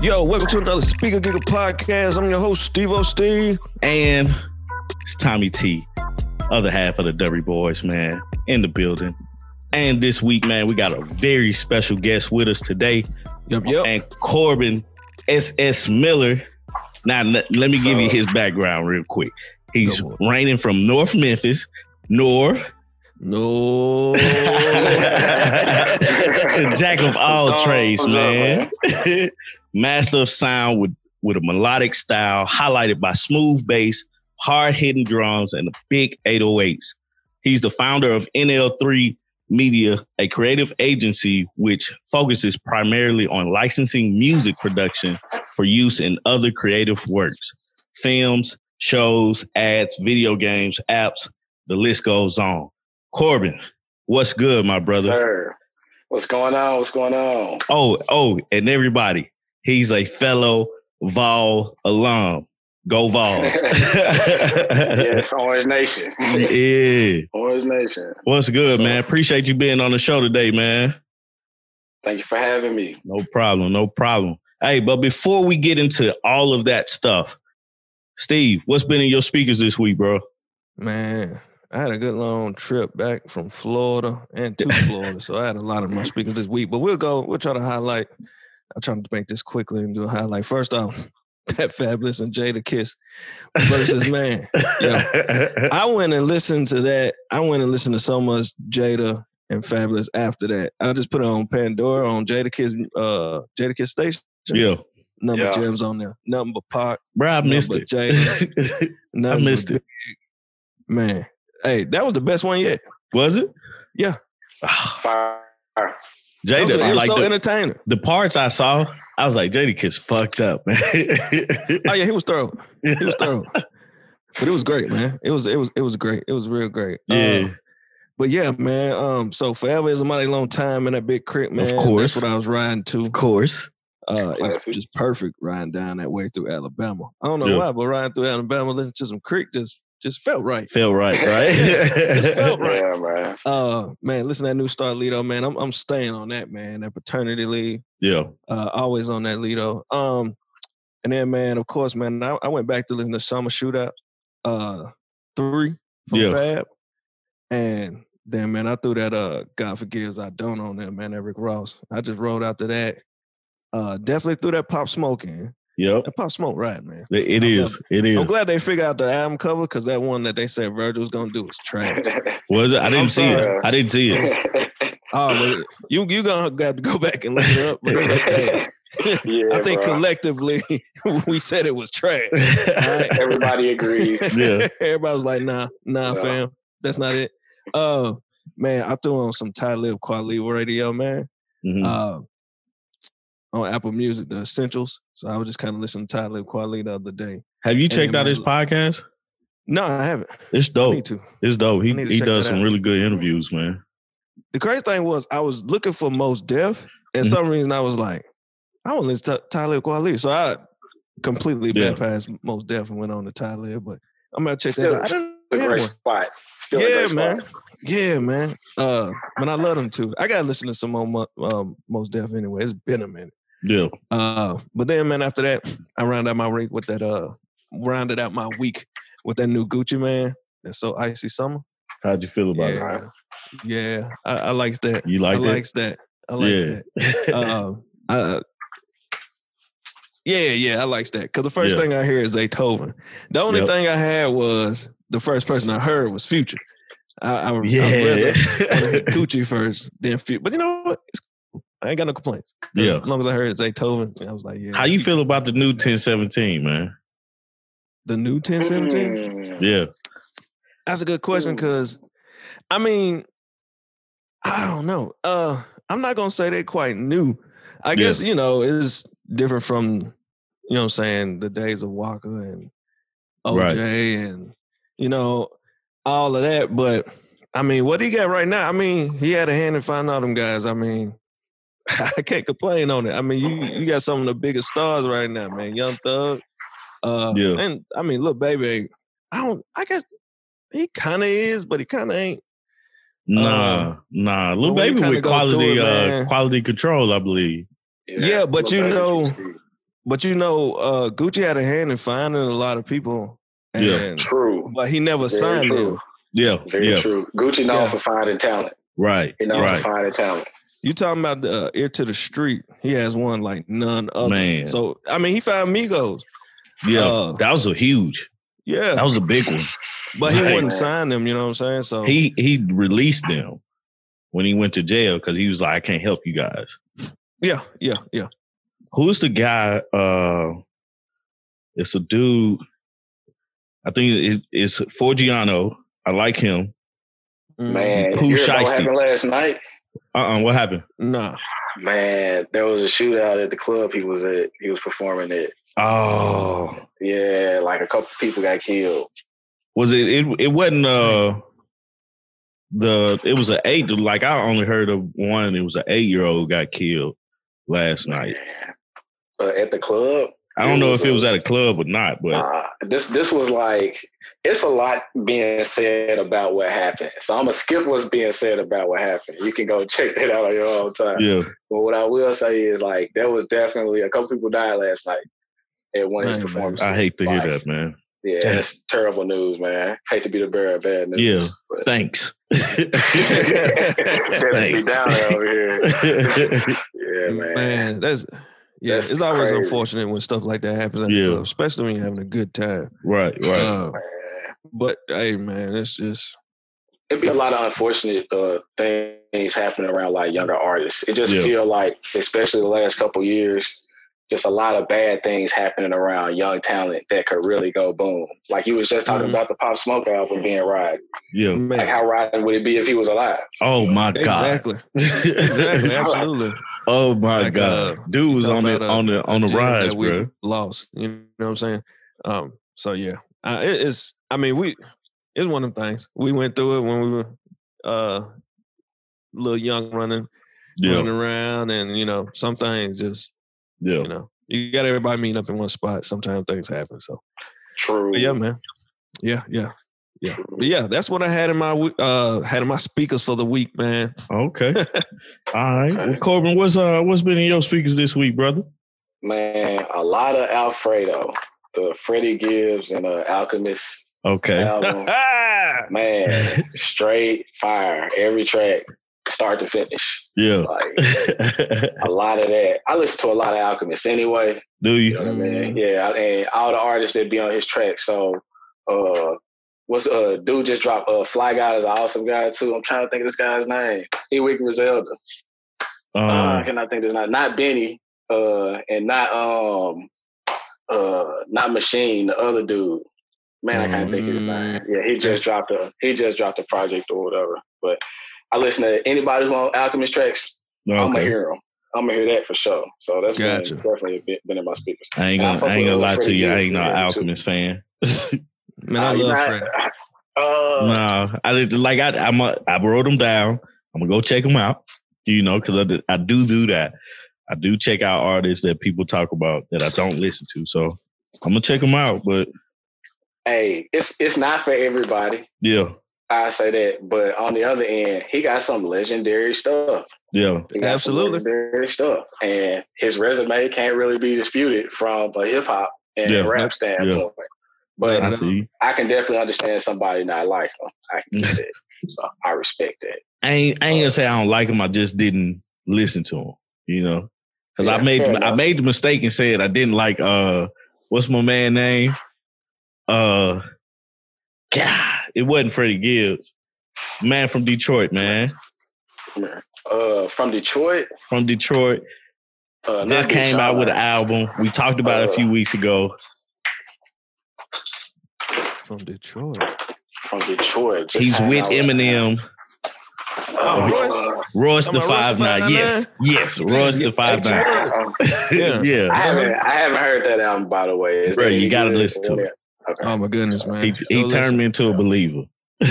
Yo, welcome to another Speaker Giga podcast. I'm your host, Steve O. Steve. And it's Tommy T, other half of the Derby Boys, man, in the building. And this week, man, we got a very special guest with us today. Yep, yep. And Corbin S.S. Miller. Now, let me give you his background real quick. He's reigning from North Memphis, North, No. jack of all Oh, trades, up, man. Master of sound with, with a melodic style, highlighted by smooth bass, hard hitting drums, and big 808s. He's the founder of NL3 Media, a creative agency which focuses primarily on licensing music production for use in other creative works, films, shows, ads, video games, apps, the list goes on. Corbin, what's good, my brother? Sir, what's going on? What's going on? Oh, oh, and everybody, he's a fellow Vol alum. Go Vols. yes, Orange Nation. yeah. Orange Nation. What's good, man? Appreciate you being on the show today, man. Thank you for having me. No problem. No problem. Hey, but before we get into all of that stuff, Steve, what's been in your speakers this week, bro? Man, I had a good long trip back from Florida and to Florida. So I had a lot of my speakers this week. But we'll go, we'll try to highlight. I'll try to make this quickly and do a highlight. First off, that Fabolous and Jadakiss versus man. Yeah. I went and listened to that. I went and listened to so much Jada and Fabolous after that. I just put it on Pandora on Jadakiss uh Jadakiss station. yeah. Number Yeah. gems on there. Nothing but Pac. Bro, I missed it. Jada. I nothing but missed it. Man. Hey, that was the best one yet. Was it? Yeah. Fire. That Jada, was, it was like so the, entertaining. the parts I saw, I was like, Jadakiss fucked up, man. Oh yeah, he was thorough. He was thorough. but it was great, man. It was it was it was great. It was real great. Yeah. Um, but yeah, man. Um, so forever is a mighty long time in that Big K.R.I.T., man. Of course. That's what I was riding to. of course. Uh, it's just perfect riding down that way through Alabama. I don't know Yeah. why, but riding through Alabama, listening to some K.R.I.T. just just felt right. Felt right, right? Just felt right. Yeah, man. Uh, man, listen to that new Starlito, man. I'm I'm staying on that, man. That paternity leave. yeah. Uh, always on that Lito. Um, and then man, of course, man, I, I went back to listen to Summer Shootout, uh, three from Yeah. Fab, and then man, I threw that uh God forgives I don't on there, man. Rick Ross. I just rolled out to that. Uh, definitely threw that Pop Smoke in. Yep. That Pop Smoke right, man. It, it is. It. it is. I'm glad they figured out the album cover because that one that they said Virgil was gonna do was trash. Was it? I didn't I'm see it. I didn't see it. Oh, but you you gonna got to go back and look it up. But hey, yeah, I think bro. collectively we said it was trash. Alright. everybody agreed. Yeah. Everybody was like, nah, nah, Yeah. fam. That's not it. Uh man, I threw on some Talib Kweli Radio, man. Mhm. Uh on Apple Music, the essentials. So I was just kind of listening to Talib the other day. Have you then, checked out man, his podcast? No, I haven't. It's I dope. need to. It's dope. He I need to he does some out. really good interviews, man. The crazy thing was I was looking for Mos Def, and Mhm. some reason I was like, I want to listen to Talib So I completely Yeah. bypassed Mos Def and went on to Talib, but I'm gonna check Still- that out. I didn't A great one. spot. Still a Yeah, great man. spot. Yeah, man. Uh, man, I love them too. I gotta listen to some more um, Mos Def anyway. It's been a minute. Yeah. Uh, but then, man, after that, I rounded out my week with that. Uh, rounded out my week with that new Gucci Mane. That's so icy summer. How'd you feel about Yeah, yeah. I, I likes that. it? You I like that? likes that. I likes yeah. that. Um, uh, yeah, yeah, I likes that. Cause the first Yeah. thing I hear is Zaytoven. The only Yep. thing I had was the first person I heard was Future. I, I, I yeah. rather Gucci first, then Future. But you know what? It's cool. I ain't got no complaints. Yeah. As long as I heard it's Zaytoven, I was like, yeah. How you feel about the new 1017, man? The new 1017? Mm. Yeah. That's a good question because, I mean, I don't know. Uh, I'm not gonna say they're quite new. I Yeah. guess you know it's different from you know what I'm saying the days of Waka and OJ Right. and you know all of that. But I mean, what he got right now? I mean, he had a hand in finding all them guys. I mean, I can't complain on it. I mean, you you got some of the biggest stars right now, man. Young Thug. Uh, Yeah. And I mean, look, baby, I don't. I guess he kind of is, but he kind of ain't. Nah, nah. Lil when we Baby with quality, it, uh, quality control, I believe. Yeah, but you know- but you know, uh, Gucci had a hand in finding a lot of people. And, Yeah. True. But he never Very signed true. them. Yeah, Very yeah, true. Gucci known Yeah. for finding talent. right, He known right. for finding talent. You talking about the uh, ear to the street? He has one like none other. Man. So I mean, he found Migos. Yeah, Uh, that was a huge. Yeah, That was a big one. but he Right. wouldn't sign them. You know what I'm saying? So He he released them when he went to jail because he was like, I can't help you guys. yeah, yeah, yeah. Who's the guy? Uh It's a dude. I think it, it's Foogiano. I like him. Man, Pooh you heard what Shiesty. happened last night? Uh uh what happened? Nah. Man, there was a shootout at the club he was at. He was performing at. Oh, Yeah, like a couple people got killed. was it? It it wasn't. Uh, the it was an eight. Like I only heard of one. It was an eight year old got killed last night. Uh, at the club. I don't know if it was at a club or not, but Uh, this this was like it's a lot being said about what happened. So I'm gonna skip what's being said about what happened. You can go check that out on your own time. yeah, But what I will say is like there was definitely a couple people died last night at one of his performances. I hate to hear that, man. Yeah, Damn. it's terrible news, man. Hate to be the bearer of bad news. Yeah. but Thanks. Thanks. down there over here. Yeah, man. man. that's yeah. That's it's always crazy. unfortunate when stuff like that happens at Yeah. the club, especially when you're having a good time. right, right. Uh, man. But hey, man, it's just It'd be a lot of unfortunate uh, things happening around like younger artists. It just Yeah. feel like, especially the last couple years, just a lot of bad things happening around young talent that could really go boom. Like you was just talking Mhm. about the Pop Smoke album being rotten. yeah. man. Like how rotten would it be if he was alive? Oh my god. exactly, exactly, absolutely. oh my Like, god. uh, Dude was on the about a- on the on the gem rise, that bro. Lost, you know what I'm saying? Um, so yeah, uh, it's. I mean, we it's one of the things we went through it when we were uh little young running Yeah, running around, and you know, some things just yeah. you know you got everybody meeting up in one spot. Sometimes things happen. So True. but yeah, man, yeah, yeah. Yeah, but yeah, that's what I had in my uh had in my speakers for the week, man. Okay. All right. Okay. Well, Corbin, what's uh what's been in your speakers this week, brother? Man, a lot of Alfredo, the Freddie Gibbs and uh, Alchemist Okay. album. Man, straight fire. Every track, start to finish. yeah. Like a lot of that. I listen to a lot of Alchemist anyway. Do You you? know what I mean? Yeah, and all the artists that be on his track. So, uh, what's uh dude just dropped? Uh, Fly Guy is an awesome guy too. I'm trying to think of this guy's name. Ewick Griselda. Uh, I Um, cannot think of his name. Not Benny. Uh, and not um, uh, not Machine. The other dude. Man, I can't think of his name. Yeah, he just dropped a he just dropped a project or whatever. But I listen to anybody who on Alchemist tracks. I'm gonna hear them. I'm gonna hear that for sure. So that's Gotcha. been, definitely been, been in my speakers. I ain't gonna, fuck I ain't gonna uh, lie to Freddie you. I ain't no in there, too. Alchemist fan. Man, I Uh, love not- Freddie. Uh, no, I did like I I'm a, I wrote them down. I'm gonna go check them out. You know, because I, I do do that. I do check out artists that people talk about that I don't listen to. So I'm gonna check them out. But Hey, it's it's not for everybody. yeah, I say that, but on the other end, he got some legendary stuff. yeah, He got some Absolutely. legendary stuff, and his resume can't really be disputed from a hip hop and Yeah. rap Yep. standpoint. But I. I can definitely understand somebody not like him. I can get that. So I respect that. I ain't I ain't gonna say I don't like him. I just didn't listen to him. You know, because I made I made the mistake and said I didn't like uh what's my man name? Uh, God, it wasn't Freddie Gibbs, man from Detroit, man Uh, from Detroit, from Detroit. uh, Just came out with an album. We talked about it a few weeks ago. From Detroit. from Detroit. He's came with out with- Eminem, Oh, Royce? Uh, Royce the Five the Nine. Yes, yes, Royce Yeah, the Five Nine. Yeah. Yeah, I haven't I haven't heard that album by the way. Is Bro, you gotta listen to it. Okay. Oh my goodness, man. he, he turned listen. me into a believer.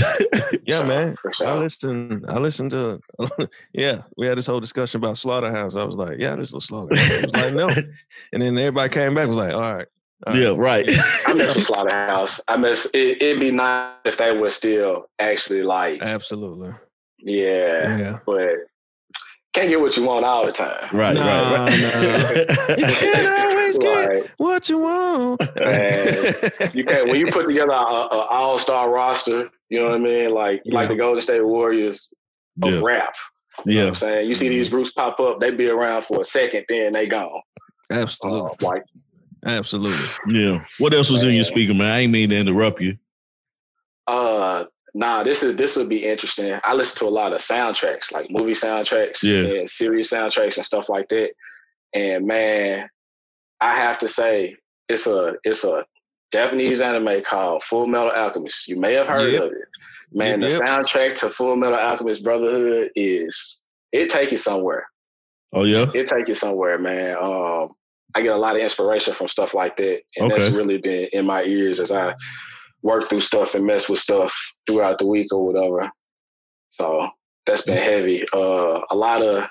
Yeah, man. For I listened. I listened to. yeah, we had this whole discussion about Slaughterhouse. I was like, "Yeah, this is Slaughterhouse." He was like, "No," and then everybody came back. Was like, "All right." all right." Yeah, right. I miss the Slaughterhouse. I miss it. It'd be nice if they were still actually like, Absolutely. Yeah. Yeah. But can't get what you want all the time. Right, Nah, right, right. You can't always get Right. what you want. Man, You can't when you put together a, a all star roster. You know what I mean? Like like the Golden State Warriors of yeah, rap. You know what yeah. I'm saying? You see these groups pop up, they be around for a second, then they gone. Absolutely. Uh, like Absolutely. Yeah. What else was in your speaker, man? I ain't mean to interrupt you. Uh, nah, this is this would be interesting. I listen to a lot of soundtracks, like movie soundtracks Yeah. and series soundtracks and stuff like that. And man, I have to say, it's a it's a Japanese anime called Fullmetal Alchemist. You may have heard Yep. of it. Man, Yep, the soundtrack to Fullmetal Alchemist Brotherhood is it take you somewhere. Oh yeah. It take you somewhere, man. Um, I get a lot of inspiration from stuff like that, and that's really been in my ears as I work through stuff and mess with stuff throughout the week or whatever. So that's been heavy. Uh, a lot of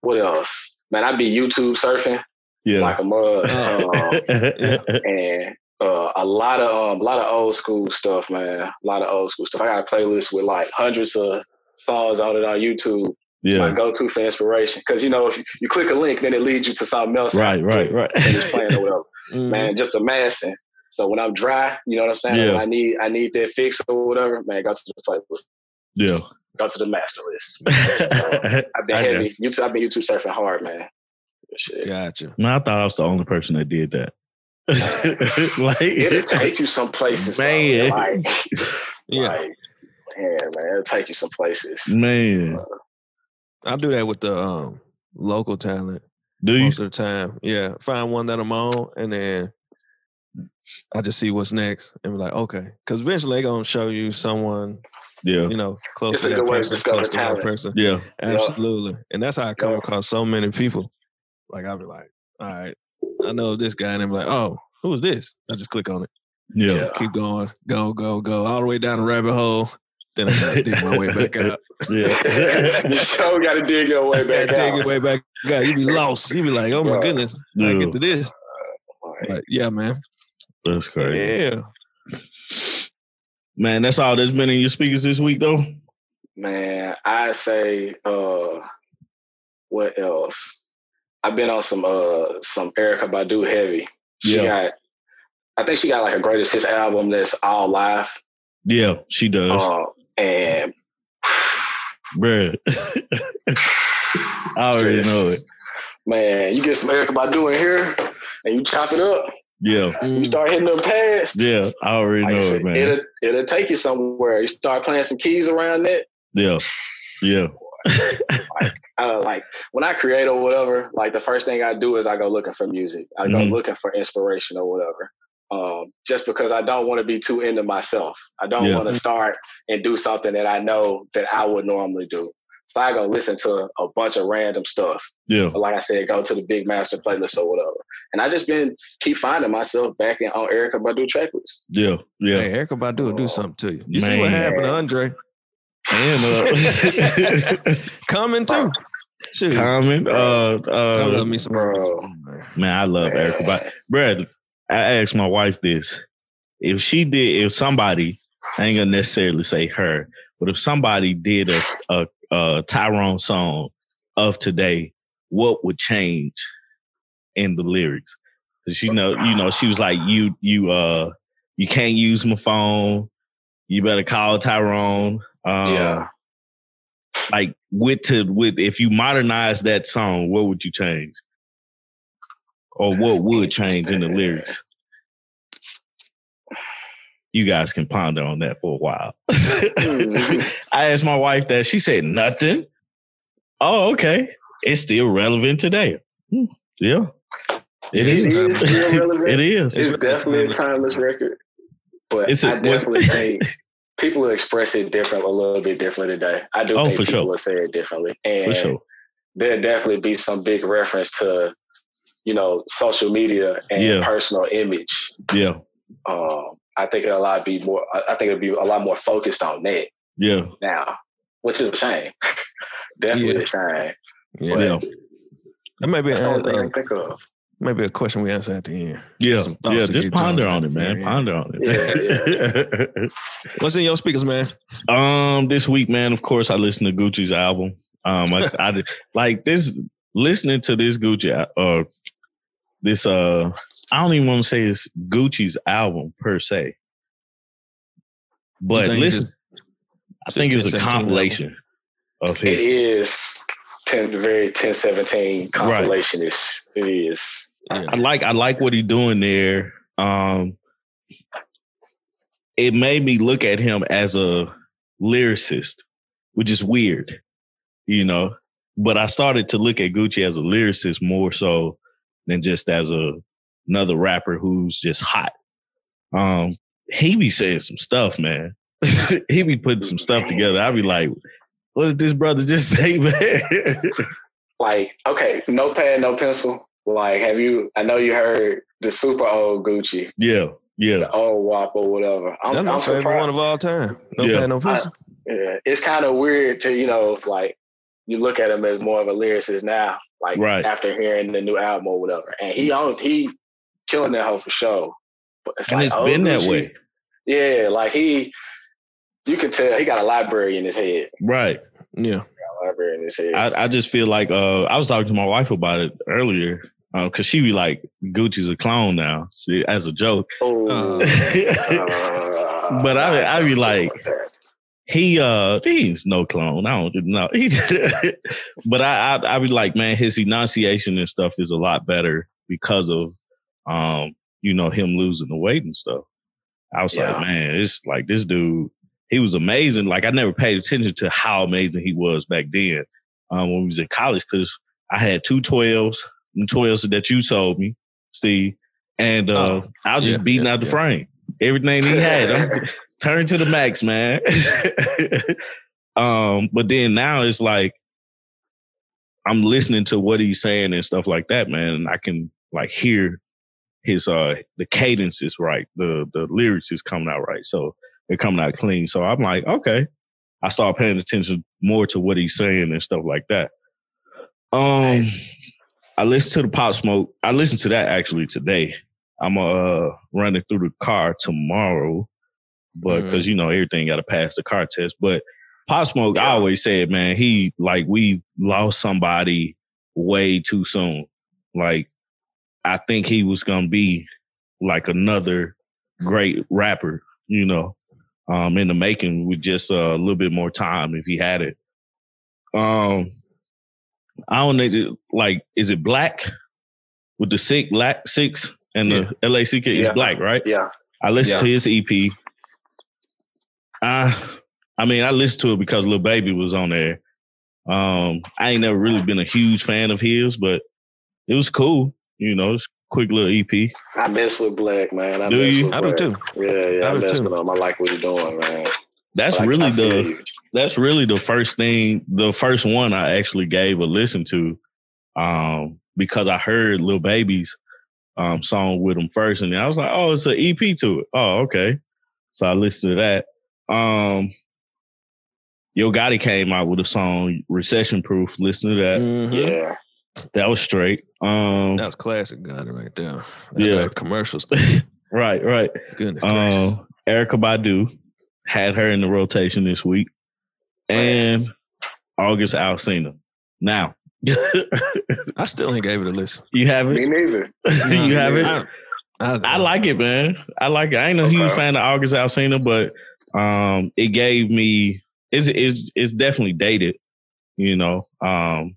what else? Man, I'd be YouTube surfing Yeah. like a mug, Oh. um, and uh, a lot of um, a lot of old school stuff, man. A lot of old school stuff. I got a playlist with like hundreds of songs on it on YouTube my yeah. go to for inspiration. Because you know, if you, you click a link, then it leads you to something else. Right, right, right. And it's playing or whatever. Mhm. Man, just amassing. So when I'm dry, you know what I'm saying? Yeah. When I need I need that fix or whatever, man, go to the playlist. Yeah. Go to the master list. I've been I heavy. YouTube, I've been YouTube surfing hard, man. Shit. Gotcha. Man, I thought I was the only person that did that. like, It'll take you some places, Man. man. Like, Yeah. like, man, man, it'll take you some places. man. I do that with the um, local talent Do you? most of the time. Yeah. Find one that I'm on and then I just see what's next and be like, okay. Because eventually they're going to show you someone, Yeah. you know, close It's to a that good way to person, close to that person. Yeah. Absolutely. And that's how I come Yeah. across so many people. Like, I'll be like, all right, I know this guy. And I'm like, oh, who's this? I just click on it. Yeah. Yeah. Keep going, go, go, go, all the way down the rabbit hole. Then I gotta dig my way back out. Yeah. you sure got to dig your way back Gotta dig out. your way back out. You be lost. You be like, oh my Right. goodness, I get to this. Uh, right. But yeah, man. That's crazy. Yeah. Man, that's all that's been in your speakers this week, though. Man, I say, uh, what else? I've been on some uh some Erykah Badu heavy. She Yeah. got, I think she got like a greatest hits album that's all live. Yeah, she does. Uh, and Bruh. I already know it. Man, you get some Erykah Badu in here and you chop it up. Yeah. You start hitting them pads. Yeah. I already Like know said, it, man. it'll it'll take you somewhere. You start playing some keys around that. Yeah. Yeah. uh, like when I create or whatever, like the first thing I do is I go looking for music. I go Mhm. looking for inspiration or whatever. Um, just because I don't want to be too into myself. I don't Yeah. want to start and do something that I know that I would normally do. So I go listen to a bunch of random stuff. Yeah. But like I said, go to the big master playlist or whatever. And I just been keep finding myself back in on Erykah Badu tracklist. Yeah. Yeah. Hey, Erykah Badu will do Oh, something to you. You see what happened to Andre? And uh, Coming too. Shoot. comment. Uh, I uh, love me some Bro. man, I love Erykah. But Brad, I asked my wife this: if she did, if somebody, I ain't gonna necessarily say her, but if somebody did a a, a Tyrone song of today, what would change in the lyrics? Because you know, you know, she was like, you, you, uh, you can't use my phone. You better call Tyrone. Um, Yeah. Like with to with, if you modernize that song, what would you change? Or what would change in the lyrics? You guys can ponder on that for a while. I asked my wife that. She said nothing. Oh, okay. It's still relevant today. Hmm, Yeah, it It is. is relevant. It is. It's definitely a timeless record, but It's a- I definitely think people will express it different, a little bit differently today. I do Oh, think for people sure. will say it differently, and For sure. there'll definitely be some big reference to, you know, social media and Yeah. personal image. Yeah. Um, I think it'll a lot be more. I I think it'll be a lot more focused on that Yeah. now, which is a shame. definitely a shame. Yeah. Yeah. That may be, That's the only thing I a, can think of. maybe a question we answer at the end. Yeah. Yeah. Just ponder John on it, man. very. Ponder on it. What's in your speakers, man? um, this week, man, of course, I listened to Gucci's album. Um, I, I like this listening to this Gucci uh this uh I don't even want to say it's Gucci's album per se. But listen, I think it's a compilation of his. It is 10, very 1017 compilation ish. Right. It is. I, I like I like what he's doing there. Um it made me look at him as a lyricist, which is weird, you know. But I started to look at Gucci as a lyricist more so than just as a another rapper who's just hot. Um, he be saying some stuff, man. he be putting some stuff together. I be like, what did this brother just say, man? like, okay, no pad, no pencil. Like, have you? I know you heard the super old Gucci. Yeah, yeah. The old WAP or whatever. I'm, That's I'm my favorite surprised. one of all time. No yeah. pad, no pencil. I, yeah, it's kind of weird to you know, like you look at him as more of a lyricist now, like right. after hearing the new album or whatever. And he owned he killing that hoe for sure. But it's and like, it's been that way. Yeah, like he you can tell he got a library in his head. Right. Yeah. library in his head. I, I just feel like uh, I was talking to my wife about it earlier because uh, she be like, Gucci's a clone now, she, as a joke. Oh. Uh, but I, I be like, he uh he's no clone. I don't know. He, but I, I I be like, man, his enunciation and stuff is a lot better because of um you know him losing the weight and stuff. I was yeah. like, man, it's like this dude he was amazing. Like I never paid attention to how amazing he was back then um, when we was in college because I had two 12s, 12s that you sold me, Steve, and uh, oh, I was just yeah, beating yeah, out the frame. Everything he had, I'm, turn to the max, man. um, but then now it's like I'm listening to what he's saying and stuff like that, man. And I can like hear his uh the cadence is right, the the lyrics is coming out right. So they're coming out clean. So I'm like, okay. I start paying attention more to what he's saying and stuff like that. Um, I listened to the Pop Smoke. I listened to that actually today. I'm uh running through the car tomorrow, but because mm-hmm. you know everything got to pass the car test. But Pop Smoke, yeah. I always said, man, he like we lost somebody way too soon. Like I think he was gonna be like another great rapper, you know um, in the making with just uh, a little bit more time if he had it. Um, I don't know, like, is it black with the six, black six and yeah. the LACK yeah. is black, right? Yeah. I listened yeah. to his EP. I, I mean, I listened to it because Lil Baby was on there. Um, I ain't never really been a huge fan of his, but it was cool. You know, it's quick little EP. I mess with Black, man. I do you? I do too. Yeah, yeah. I, I mess too. with him. I like what he's doing, man. That's like, really the that's really the first thing, the first one I actually gave a listen to, um, because I heard Lil Baby's um song with him first, and I was like, oh, it's an EP to it. Oh, okay. So I listened to that. Um, Yo Gotti came out with a song, Recession Proof. Listen to that. Mm-hmm. Yeah. That was straight. Um, that was classic Gotti right there. That yeah, commercials. right, right. Goodness um, Erykah Badu had her in the rotation this week, and August Alsina. Now, I still ain't gave it a listen. You haven't? Me neither. you haven't? I, I, I, like it, man. I like it. I ain't a okay. huge fan of August Alsina, but um, it gave me. It's, it's it's definitely dated. You know, um,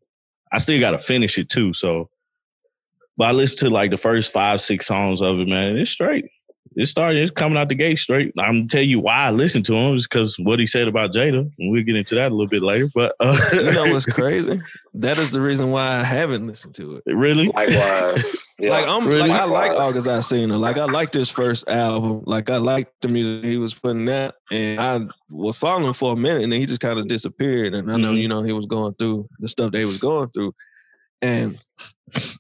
I still got to finish it too. So, but I listened to like the first five, six songs of it, man. It's straight. It started. It's coming out the gate straight. I'm gonna tell you why I listened to him is because what he said about Jada, and we'll get into that a little bit later. But uh, you know what's crazy? That is the reason why I haven't listened to it. Really? Likewise. Yeah. Like I'm really? like I like August Alsina. Like I like this first album. Like I like the music he was putting out, and I was following for a minute, and then he just kind of disappeared. And I know mm-hmm. you know he was going through the stuff they was going through, and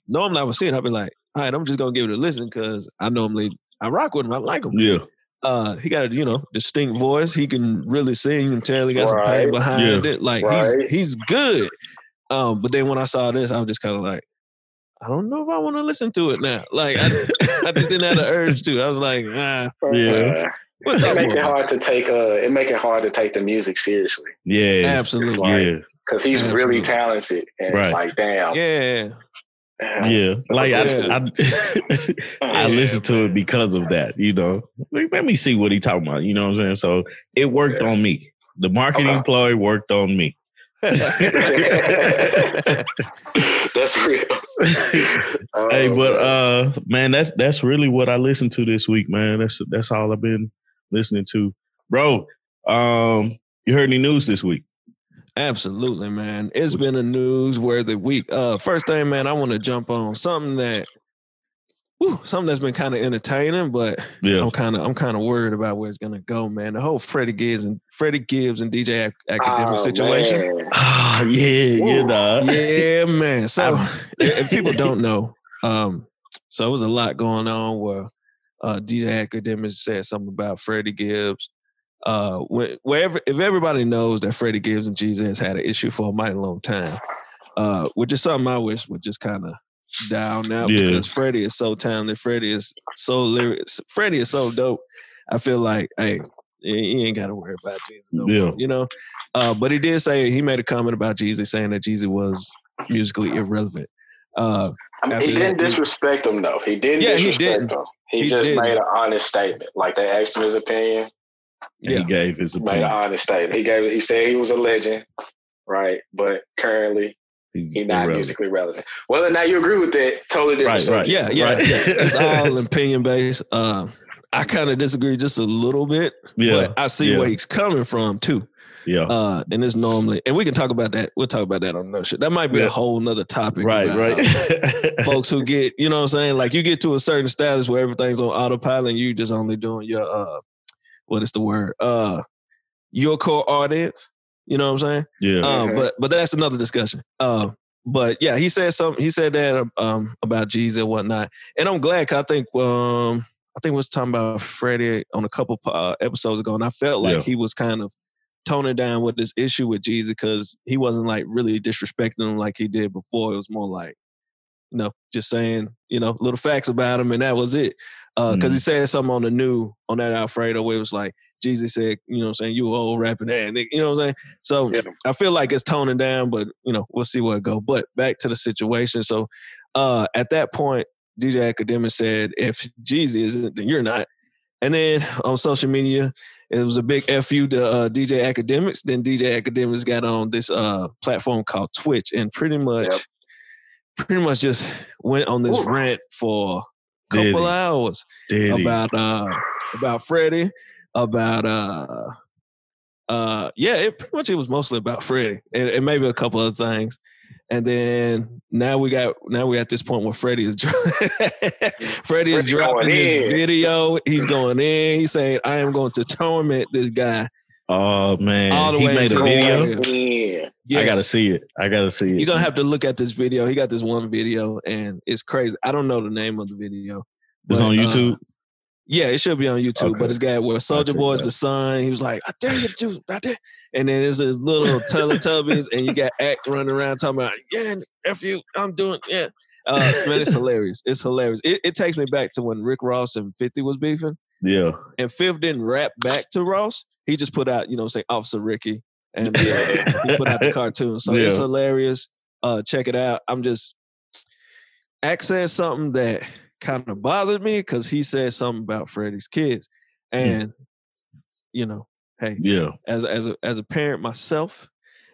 normally I would see it. I'd be like, all right, I'm just gonna give it a listen because I normally I rock with him. I like him. Yeah. Uh, he got a you know distinct voice. He can really sing and tell he got right. some pain behind yeah. it. Like right. he's he's good. Um, but then when I saw this, I was just kind of like, I don't know if I want to listen to it now. Like I, I just didn't have the urge to. I was like, ah, yeah. We'll It make it hard to take uh it make it hard to take the music seriously Yeah, Absolutely. Like, yeah, because he's really talented and it's Right. like damn Yeah. Yeah. Like I. I, I listen to it because of that. You know, Like, let me see what he talking about. You know what I'm saying? So it worked on me. The marketing Okay. ploy worked on me. That's real. Oh, hey, but man. uh, man, that's that's really what I listened to this week, man. That's that's all I've been listening to, bro. Um, you heard any news this week? Absolutely, man. It's been a newsworthy week. Uh, first thing, man, I want to jump on something that, whew, something that's been kind of entertaining, but Yeah, I'm kind of I'm kind of worried about where it's gonna go, man. The whole Freddie Gibbs and Freddie Gibbs and DJ Ac- academic Oh, situation. ah, yeah, yeah, Ooh. nah. Yeah, man. So if people don't know, um, so it was a lot going on where uh, DJ Akademiks said something about Freddie Gibbs. Uh, when, wherever if everybody knows that Freddie Gibbs and Jeezy has had an issue for a mighty long time, uh, which is something I wish would just kind of down out Yeah. because Freddie is so talented. Freddie is so lyric. Freddie is so dope. I feel like, hey, you you ain't got to worry about Jeezy. No Yeah. more, you know. Uh, but he did say he made a comment about Jeezy, saying that Jeezy was musically irrelevant. Uh, I mean, he didn't that, he- disrespect him though. He didn't Yeah, he disrespect didn't. him. He, He just didn't. made an honest statement. Like they asked him his opinion. And yeah, He gave his He made an opinion. honest statement. He gave he said he was a legend, right? But currently He's he's not irrelevant. musically relevant. Whether or not you agree with that, totally different. Right, right. yeah, yeah, Right. yeah. It's all opinion based. Um, I kind of disagree just a little bit, Yeah, but I see yeah. where he's coming from too. yeah. Uh, and it's normally, and we can talk about that. We'll talk about that on another shit. That might be Yeah. a whole nother topic. right, about, right. uh, folks who get, you know what I'm saying? Like you get to a certain status where everything's on autopilot and you just only doing your uh what is the word? Uh your core audience. You know what I'm saying? yeah, Um, Mhm. but but that's another discussion. Uh, but yeah, he said something. He said that um about Jeezy and whatnot, and I'm glad. 'cause I think um I think we was talking about Freddie on a couple uh, episodes ago, and I felt like Yeah. he was kind of toning down with this issue with Jeezy because he wasn't like really disrespecting him like he did before. It was more like you know just saying you know little facts about him, and that was it. Because he said something on the new on that Alfredo where it was like Jeezy said, you know, what I'm saying you old rapping ass, nigga," you know what I'm saying. So Yeah. I feel like it's toning down, but you know, we'll see where it go. But back to the situation. So uh at that point, DJ Academic said, if Jeezy isn't, then you're not. And then on social media, it was a big FU to uh, DJ Akademiks. Then DJ Akademiks got on this uh platform called Twitch and pretty much Yep. pretty much just went on this Ooh. rant for couple he? hours Did he? about uh about Freddie, about uh uh yeah, it pretty much it was mostly about Freddie and, and maybe a couple other things. And then now we got now we're at this point where Freddie is dro- Freddie is dropping his in. video. He's going in. He's saying, I am going to torment this guy. Oh man, All the he way made a video. Yeah. I gotta see it. I gotta see it. You're gonna have to look at this video. He got this one video and it's crazy. I don't know the name of the video. it's but, on uh, YouTube. Yeah, it should be on YouTube, Okay. but this guy got where Soldier check Boy's the son. He was like, I dare you to do I dare. And then there's this little Teletubbies, and you got Act running around talking about, yeah, F you, I'm doing, yeah. Uh, man, it's hilarious. It's hilarious. It, it takes me back to when Rick Ross and 50 was beefing, Yeah. and Fifth didn't rap back to Ross. He just put out, you know, say Officer Ricky, and uh, he put out the cartoon. So it's hilarious. Uh, check it out. I'm just said something that kind of bothered me because he said something about Freddie's kids, and you know, hey, Yeah. as as a as a parent myself,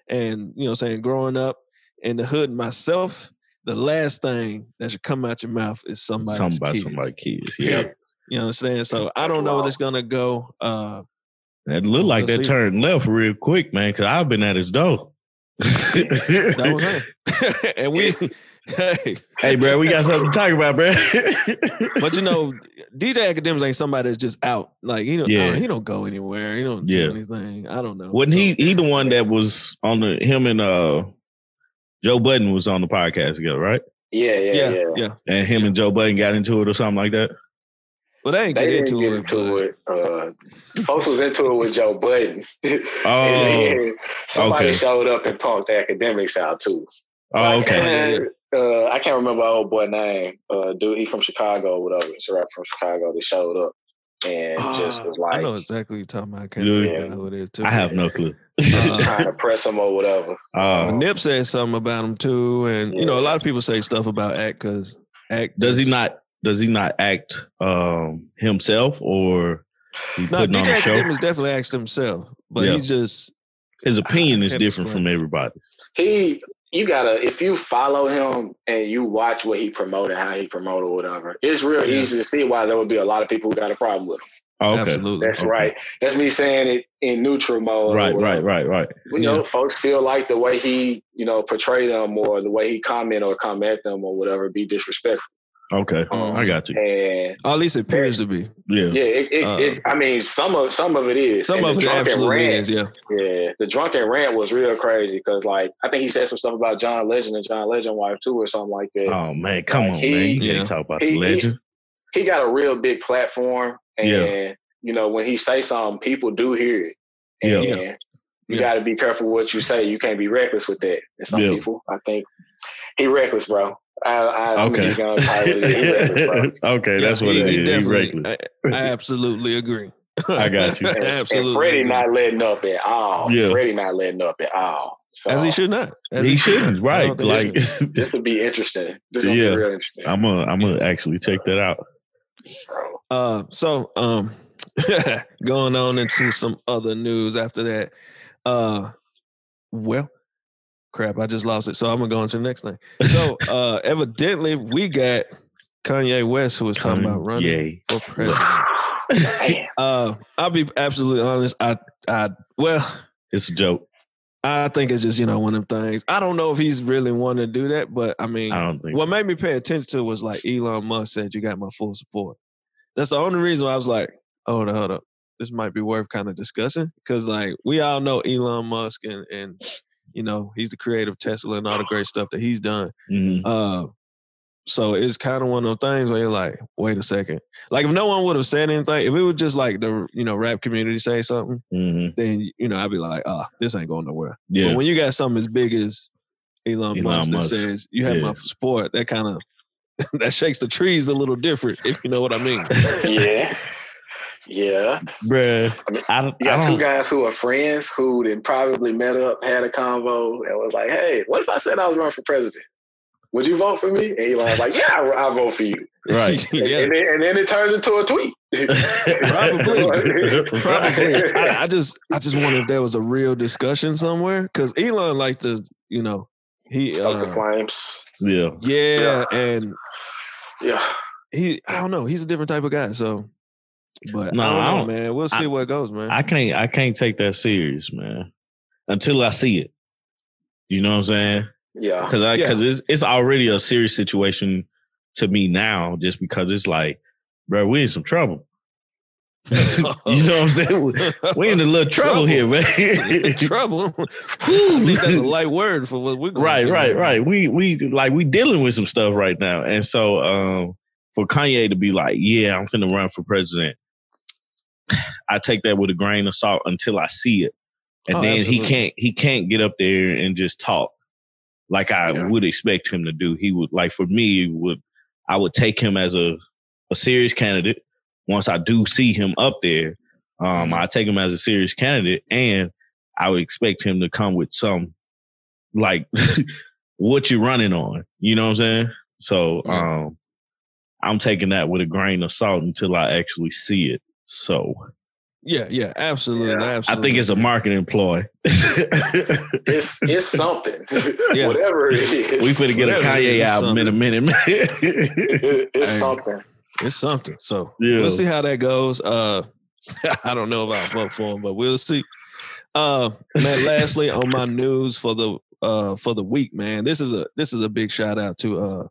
and you know, saying growing up in the hood myself, the last thing that should come out your mouth is somebody's about kids. somebody kids. Yeah. Period. You understand? So I That's don't know where it's gonna go. Uh, It looked like We'll that see. turned left real quick, man, because I've been at his door. that was him, and we. Hey, hey, bro, we got something to talk about, bro. but you know, DJ Akademiks ain't somebody that's just out. Like he don't, Yeah. he don't go anywhere. He don't Yeah. do anything. I don't know. Wasn't So- he he the one that was on the him and uh Joe Budden was on the podcast together, right? Yeah, yeah, Yeah, yeah. yeah. And him and Joe Budden got into it or something like that. But they ain't They get didn't into get it. into but- it. Uh, folks was into it with Joe Budden. Oh, And somebody okay. showed up and punked the Akademiks out too. oh, okay. and, uh, I can't remember old boy name. Uh, dude, he from Chicago or whatever. He's a rapper from Chicago They showed up. and just was like, I know exactly what you're talking about. I can't Yeah. remember who it is too. I have no clue. Uh, trying to press him or whatever. Uh, Nip said something about him too, and you know a lot of people say stuff about Act because Act does he not? Does he not act um, himself, or he No, putting on DJ the show? Academics definitely asked himself, but Yeah. he's just His opinion is different from everybody. He, you gotta, if you follow him and you watch what he promoted, how he promoted, whatever, it's real Yeah. easy to see why there would be a lot of people who got a problem with him. Oh, okay. absolutely. That's Okay. right. That's me saying it in neutral mode. Right, right, right, right. You know, folks feel like the way he, you know, portray them or the way he comment or come at them or whatever be disrespectful. Okay, Um, I got you. And Or at least it appears to be. Yeah, yeah, it, it, Uh, it I mean, some of some of it is. Some And of it absolutely rant, is. Yeah, Yeah, the drunken rant was real crazy because, like, I think he said some stuff about John Legend and John Legend wife too, or something like that. Oh man, come on, He- man! You Yeah. can't talk about He- the he- legend. He got a real big platform, and Yeah. you know when he say something, people do hear it. And Yeah. Yeah. you Yeah. got to be careful what you say. You can't be reckless with that. And some Yeah. people, I think, he reckless, bro. I, I, Okay. gonna call it. He reckless, bro. okay, that's Yeah, what he, it he is. He definitely. reckless. I, I absolutely agree. I got you. And, absolutely. and Freddie not letting up at all. Yeah. Freddie not letting up at all. So as he should not. As he should shouldn't, not. Right? don't think he Like, this would be interesting. This Yeah. be real interesting. I'm gonna, I'm gonna actually check that out. Uh, so um, going on into some other news after that. Uh, well, crap, I just lost it. So I'm gonna go into the next thing. So uh, evidently we got Kanye West who was talking about running for president. Uh, I'll be absolutely honest. I, I, well, It's a joke. I think it's just you know one of them things. I don't know if he's really wanting to do that, but I mean, I don't think. what so. made me pay attention to was like Elon Musk said, "You got my full support." That's the only reason why I was like, "Hold up, hold up, this might be worth kind of discussing," because like we all know Elon Musk and and you know he's the creator of Tesla and all the great stuff that he's done. Mhm. Uh, so it's kind of one of those things where you're like, "Wait a second. Like if no one would have said anything, if it was just like the you know rap community say something, Mhm. then you know I'd be like, "Ah, this ain't going nowhere." Yeah. But when you got something as big as Elon, Elon Musk that says you have Yeah. my support, that kind of that shakes the trees a little different, if you know what I mean. yeah, yeah. Bruh, I mean, I, You I got two don't. guys who are friends who then probably met up, had a convo, and was like, "Hey, what if I said I was running for president? Would you vote for me?" And Elon's like, "Yeah, I, I'll vote for you." Right. And, yeah. and, then, and then it turns into a tweet. Probably. Probably. I, I just I just wonder if there was a real discussion somewhere. Cause Elon like to, you know, he Stoke the uh, flames. Yeah. yeah, and Yeah. he I don't know, he's a different type of guy. So but No, I don't I don't- man. We'll see I- where it goes, man. I can't. I can't take that serious, man. Until I see it. You know what I'm saying? Yeah. Because I Yeah. because it's it's already a serious situation to me now, just because it's like, bro, we in some trouble. you know what I'm saying? We in a little trouble, here, man. trouble. I think that's a light word for what we're going right, through right, now. right. We we like we dealing with some stuff right now, and so um, for Kanye to be like, "Yeah, I'm finna run for president," I take that with a grain of salt until I see it, and Oh, then absolutely. he can't he can't get up there and just talk like I Yeah. would expect him to do. He would like for me would I would take him as a a serious candidate once I do see him up there. Um, Mhm. I take him as a serious candidate, and I would expect him to come with some like what you're running on. You know what I'm saying? So um, I'm taking that with a grain of salt until I actually see it. So Yeah, yeah, absolutely. Yeah. I absolutely. I think it's a marketing ploy. It's it's something. Yeah. Whatever it is. we finna get a Whatever it is, Kanye it's album in a minute, man. It- it's Hey. something. It's something. So Yeah. we'll see how that goes. Uh I don't know about vote for him, but we'll see. Uh man, lastly on my news for the uh for the week, man. This is a this is a big shout out to uh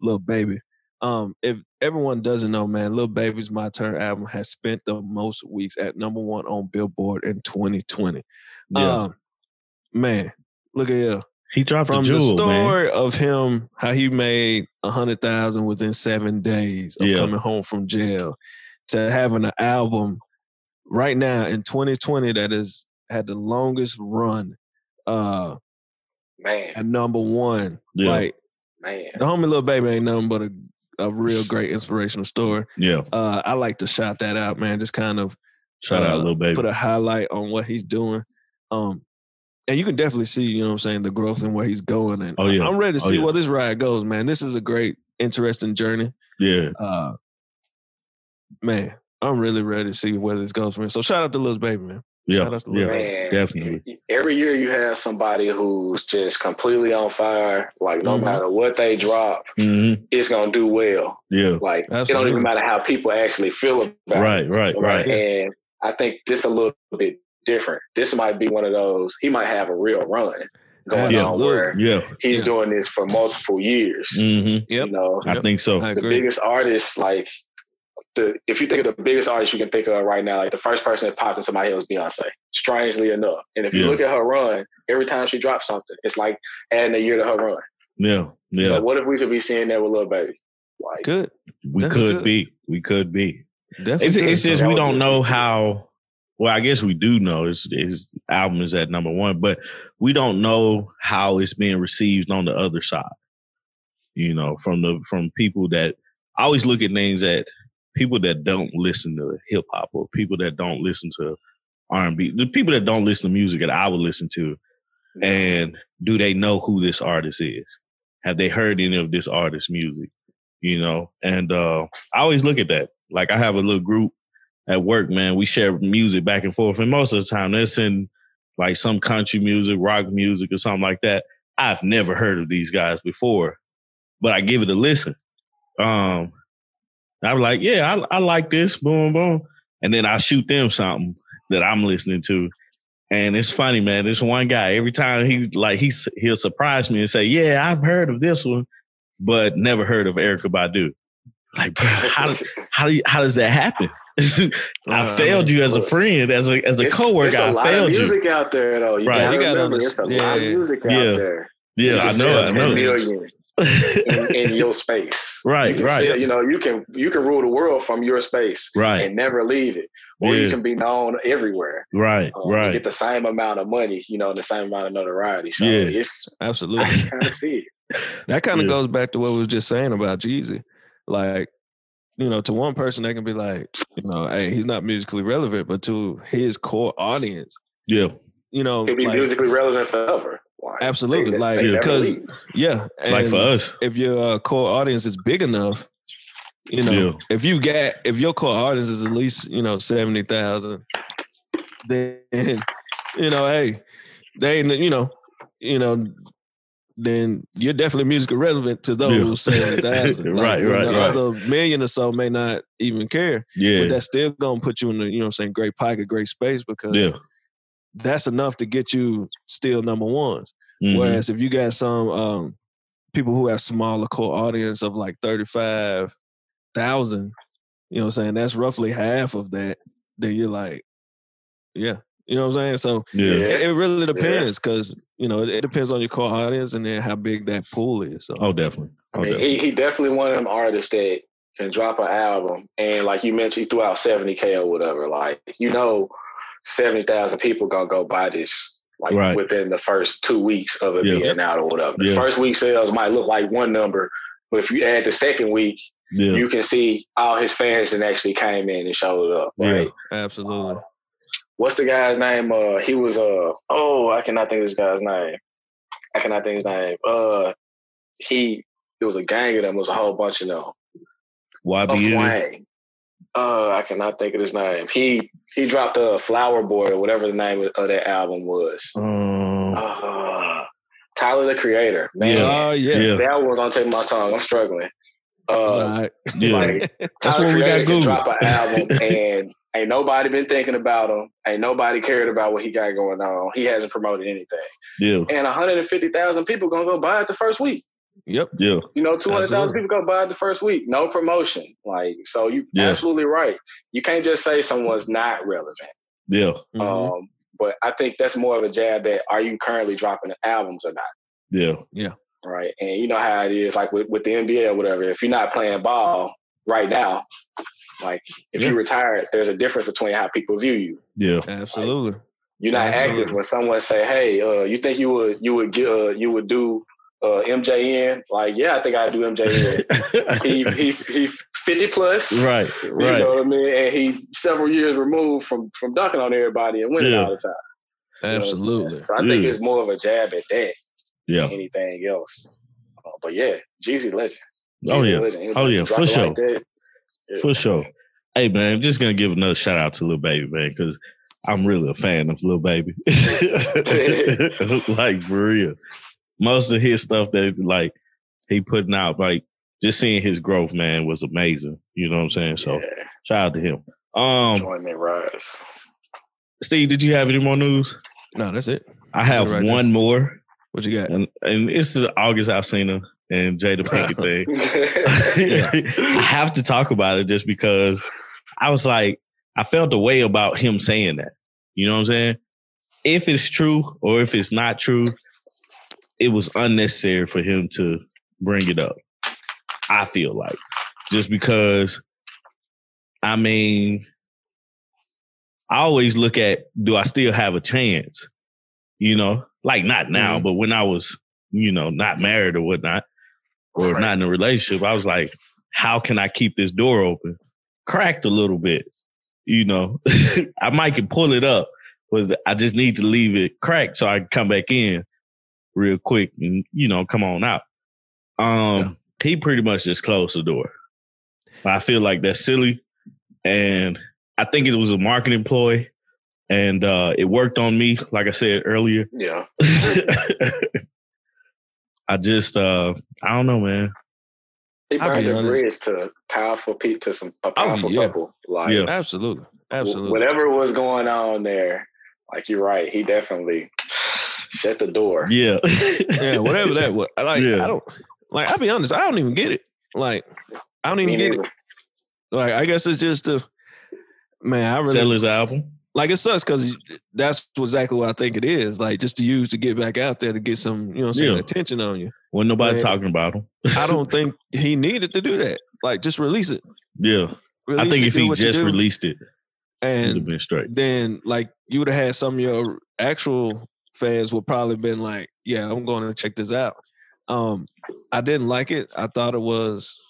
Lil Baby. Um if everyone doesn't know, man, Lil Baby's My Turn album has spent the most weeks at number one on Billboard in 2020. yeah. Um man, look at you. he dropped from the the jewel, man. story of him how he made a hundred thousand within seven days of Yeah. coming home from jail to having an album right now in 2020 that has had the longest run uh Man, at number one Yeah. like man. the homie Lil Baby ain't nothing but a a real great inspirational story. Yeah. Uh, I like to shout that out, man. Just kind of Shout out, uh, Lil Baby. put a highlight on what he's doing. Um, and you can definitely see, you know what I'm saying, the growth and where he's going. And Oh, yeah. I'm ready to Oh, see yeah. where this ride goes, man. This is a great, interesting journey. yeah. Uh, man, I'm really ready to see where this goes from here. So shout out to Lil Baby, man. Yeah. Shout out to Yeah. Man, definitely. Every year you have somebody who's just completely on fire. Like no Mhm. matter what they drop, hmm it's gonna do well. Yeah. Like it don't even matter how people actually feel about it. Right, right, right. And I think this a little bit different. This might be one of those. He might have a real run going Yeah. on where Yeah. he's Yeah. doing this for multiple years. hmm Yep. You know, I think so. The biggest artists like the if you think of the biggest artist you can think of right now, like the first person that popped into my head was Beyonce. Strangely enough, and if you Yeah. look at her run, every time she drops something, it's like adding a year to her run. Yeah. Yeah. So what if we could be seeing that with Lil Baby? Like, Good. we That's could good. be. We could be. Definitely. It's, it's just that we don't be- know how. Well, I guess we do know his his album is at number one, but we don't know how it's being received on the other side. You know, from the from people that I always look at things at people that don't listen to hip hop or people that don't listen to R and B, the people that don't listen to music that I would listen to, and do they know who this artist is? Have they heard any of this artist's music? You know, and uh, I always look at that. Like I have a little group at work, man. We share music back and forth, and most of the time they're sending like some country music, rock music, or something like that. I've never heard of these guys before, but I give it a listen. Um, I'm like, yeah, I, I like this, boom, boom, and then I shoot them something that I'm listening to, and it's funny, man. This one guy, every time he like he's he'll surprise me and say, yeah, I've heard of this one, but never heard of Erykah Badu. Like, bro, how how do you, how does that happen? I Uh, failed you as a friend, as a as a it's, coworker. it's a I lot failed of you. music out there, though. You Right. gotta You gotta remember, it's a understand- lot of yeah. music Yeah. out there. Yeah, You I know, I know. million in, in your space. Right, You can right. sell- you know, you can you can rule the world from your space right, and never leave it, or Yeah. you can be known everywhere. right, um, right. get the same amount of money, you know, the same amount of notoriety. So Yeah. it's Absolutely. I kind of see it. That kind of Yeah. goes back to what we was just saying about Jeezy. Like, you know, to one person they can be like, you know, hey, he's not musically relevant, but to his core audience, Yeah, you know, It'll be like, musically relevant forever. Like, Absolutely, they- like, because- leave. yeah, like for us. if your uh, core audience is big enough, you know, Yeah. if you get if your core audience is at least you know seventy thousand, then you know, hey, they you know, you know, then you're definitely musically relevant to those seventy thousand. Right, right, The right. other million or so may not even care, Yeah, but that's still gonna put you in the you know what I'm saying great pocket, great space because yeah. That's enough to get you still number ones. Mhm. Whereas if you got some um, people who have smaller core audience of like 35,000, you know what I'm saying? That's roughly half of that. Then you're like, yeah, you know what I'm saying? So yeah, Yeah. it, it really depends because, you know, it, it depends on your core audience and then how big that pool is. So, Oh, definitely. I Oh, mean, definitely. he, he definitely one of them artists that can drop an album and like you mentioned, he threw out 70K or whatever. Like, you know, 70,000 people gonna go buy this like Right. within the first two weeks of it Yeah. being out or whatever. The Yeah. first week sales might look like one number, but if you add the second week, Yeah, you can see all his fans that actually came in and showed up. Right. absolutely. What's the guy's name? Uh he was uh oh, I cannot think of this guy's name. I cannot think of his name. Uh he it was a gang of them, it was a whole bunch of them. Of YBN. Uh I cannot think of his name. He he dropped a flower boy or whatever the name of that album was. Um, Uh, Tyler the Creator. Man, Oh, yeah. yeah, that one was on tip of my tongue. I'm struggling. Uh, right. yeah. like, That's Tyler what we got Creator can drop an album and ain't nobody been thinking about him. Ain't nobody cared about what he got going on. He hasn't promoted anything. yeah, And 150,000 people gonna go buy it the first week. Yep. yeah, You know, 200,000 Absolutely. people go buy it the first week. No promotion. Like, so you Yeah. absolutely right. You can't just say someone's not relevant. yeah, Mhm. Um, but I think that's more of a jab at are you currently dropping albums or not? yeah, Yeah. Right. And you know how it is, like with, with the NBA or whatever. If you're not playing ball right now, like if Yeah. you retired, there's a difference between how people view you. yeah, Absolutely. You're not Absolutely. active when someone say, "Hey, uh, you think you would you would get uh, you would do uh, MJN. Like, yeah, I think I do MJN. he he he fifty plus, right, right. You know what I mean? And he several years removed from from dunking on everybody and winning Yeah. all the time. You know what I'm Absolutely. So I think Yeah. it's more of a jab at that Yeah. than anything else. Uh, but yeah, Jeezy legend. Oh yeah. legend. Oh, yeah, for sure. like yeah. For sure. Hey man, I'm just gonna give another shout out to Lil Baby, man, because I'm really a fan of Lil Baby. like for real. Most of his stuff that like he putting out, like just seeing his growth, man, was amazing. You know what I'm saying? So yeah, shout out to him. Um enjoyment rise. Steve, did you have any more news? No, that's it. I have right there. one more, What you got? and, and it's the August Alsina and Jada Pinkett thing. I have to talk about it just because I was like, I felt a way about him saying that. You know what I'm saying? If it's true or if it's not true, it was unnecessary for him to bring it up. I feel like just because, I mean, I always look at do I still have a chance? You know, like not now, Mhm. but when I was, you know, not married or whatnot, or Right. not in a relationship, I was like, how can I keep this door open? Cracked a little bit, you know. I might can pull it up, but I just need to leave it cracked so I can come back in real quick and you know come on out. Um, he pretty much just closed the door. I feel like that's silly, and I think it was a marketing ploy, and uh, it worked on me. Like I said earlier, yeah, I just uh, I don't know, man. he I'll burned the honest. bridge to powerful people to some a powerful yeah. couple. Like Yeah. Absolutely. Absolutely. whatever was going on there, like you're right, he definitely shut the door. Yeah, yeah, whatever that was. Like Yeah. I don't like I'll be honest, I don't even get it. Like I don't Me even get neither. it. Like I guess it's just a man, I really Sell his album. like it sucks because that's exactly what I think it is. Like just to use to get back out there to get some, you know what I'm saying, Yeah. attention on you. Wasn't nobody Man. talking about him. I don't think he needed to do that. Like just release it. yeah, I think it, if he just released it, it would have and been straight. then like you would have had some of your actual fans would probably been like, yeah, I'm going to check this out. Um, I didn't like it. I thought it was,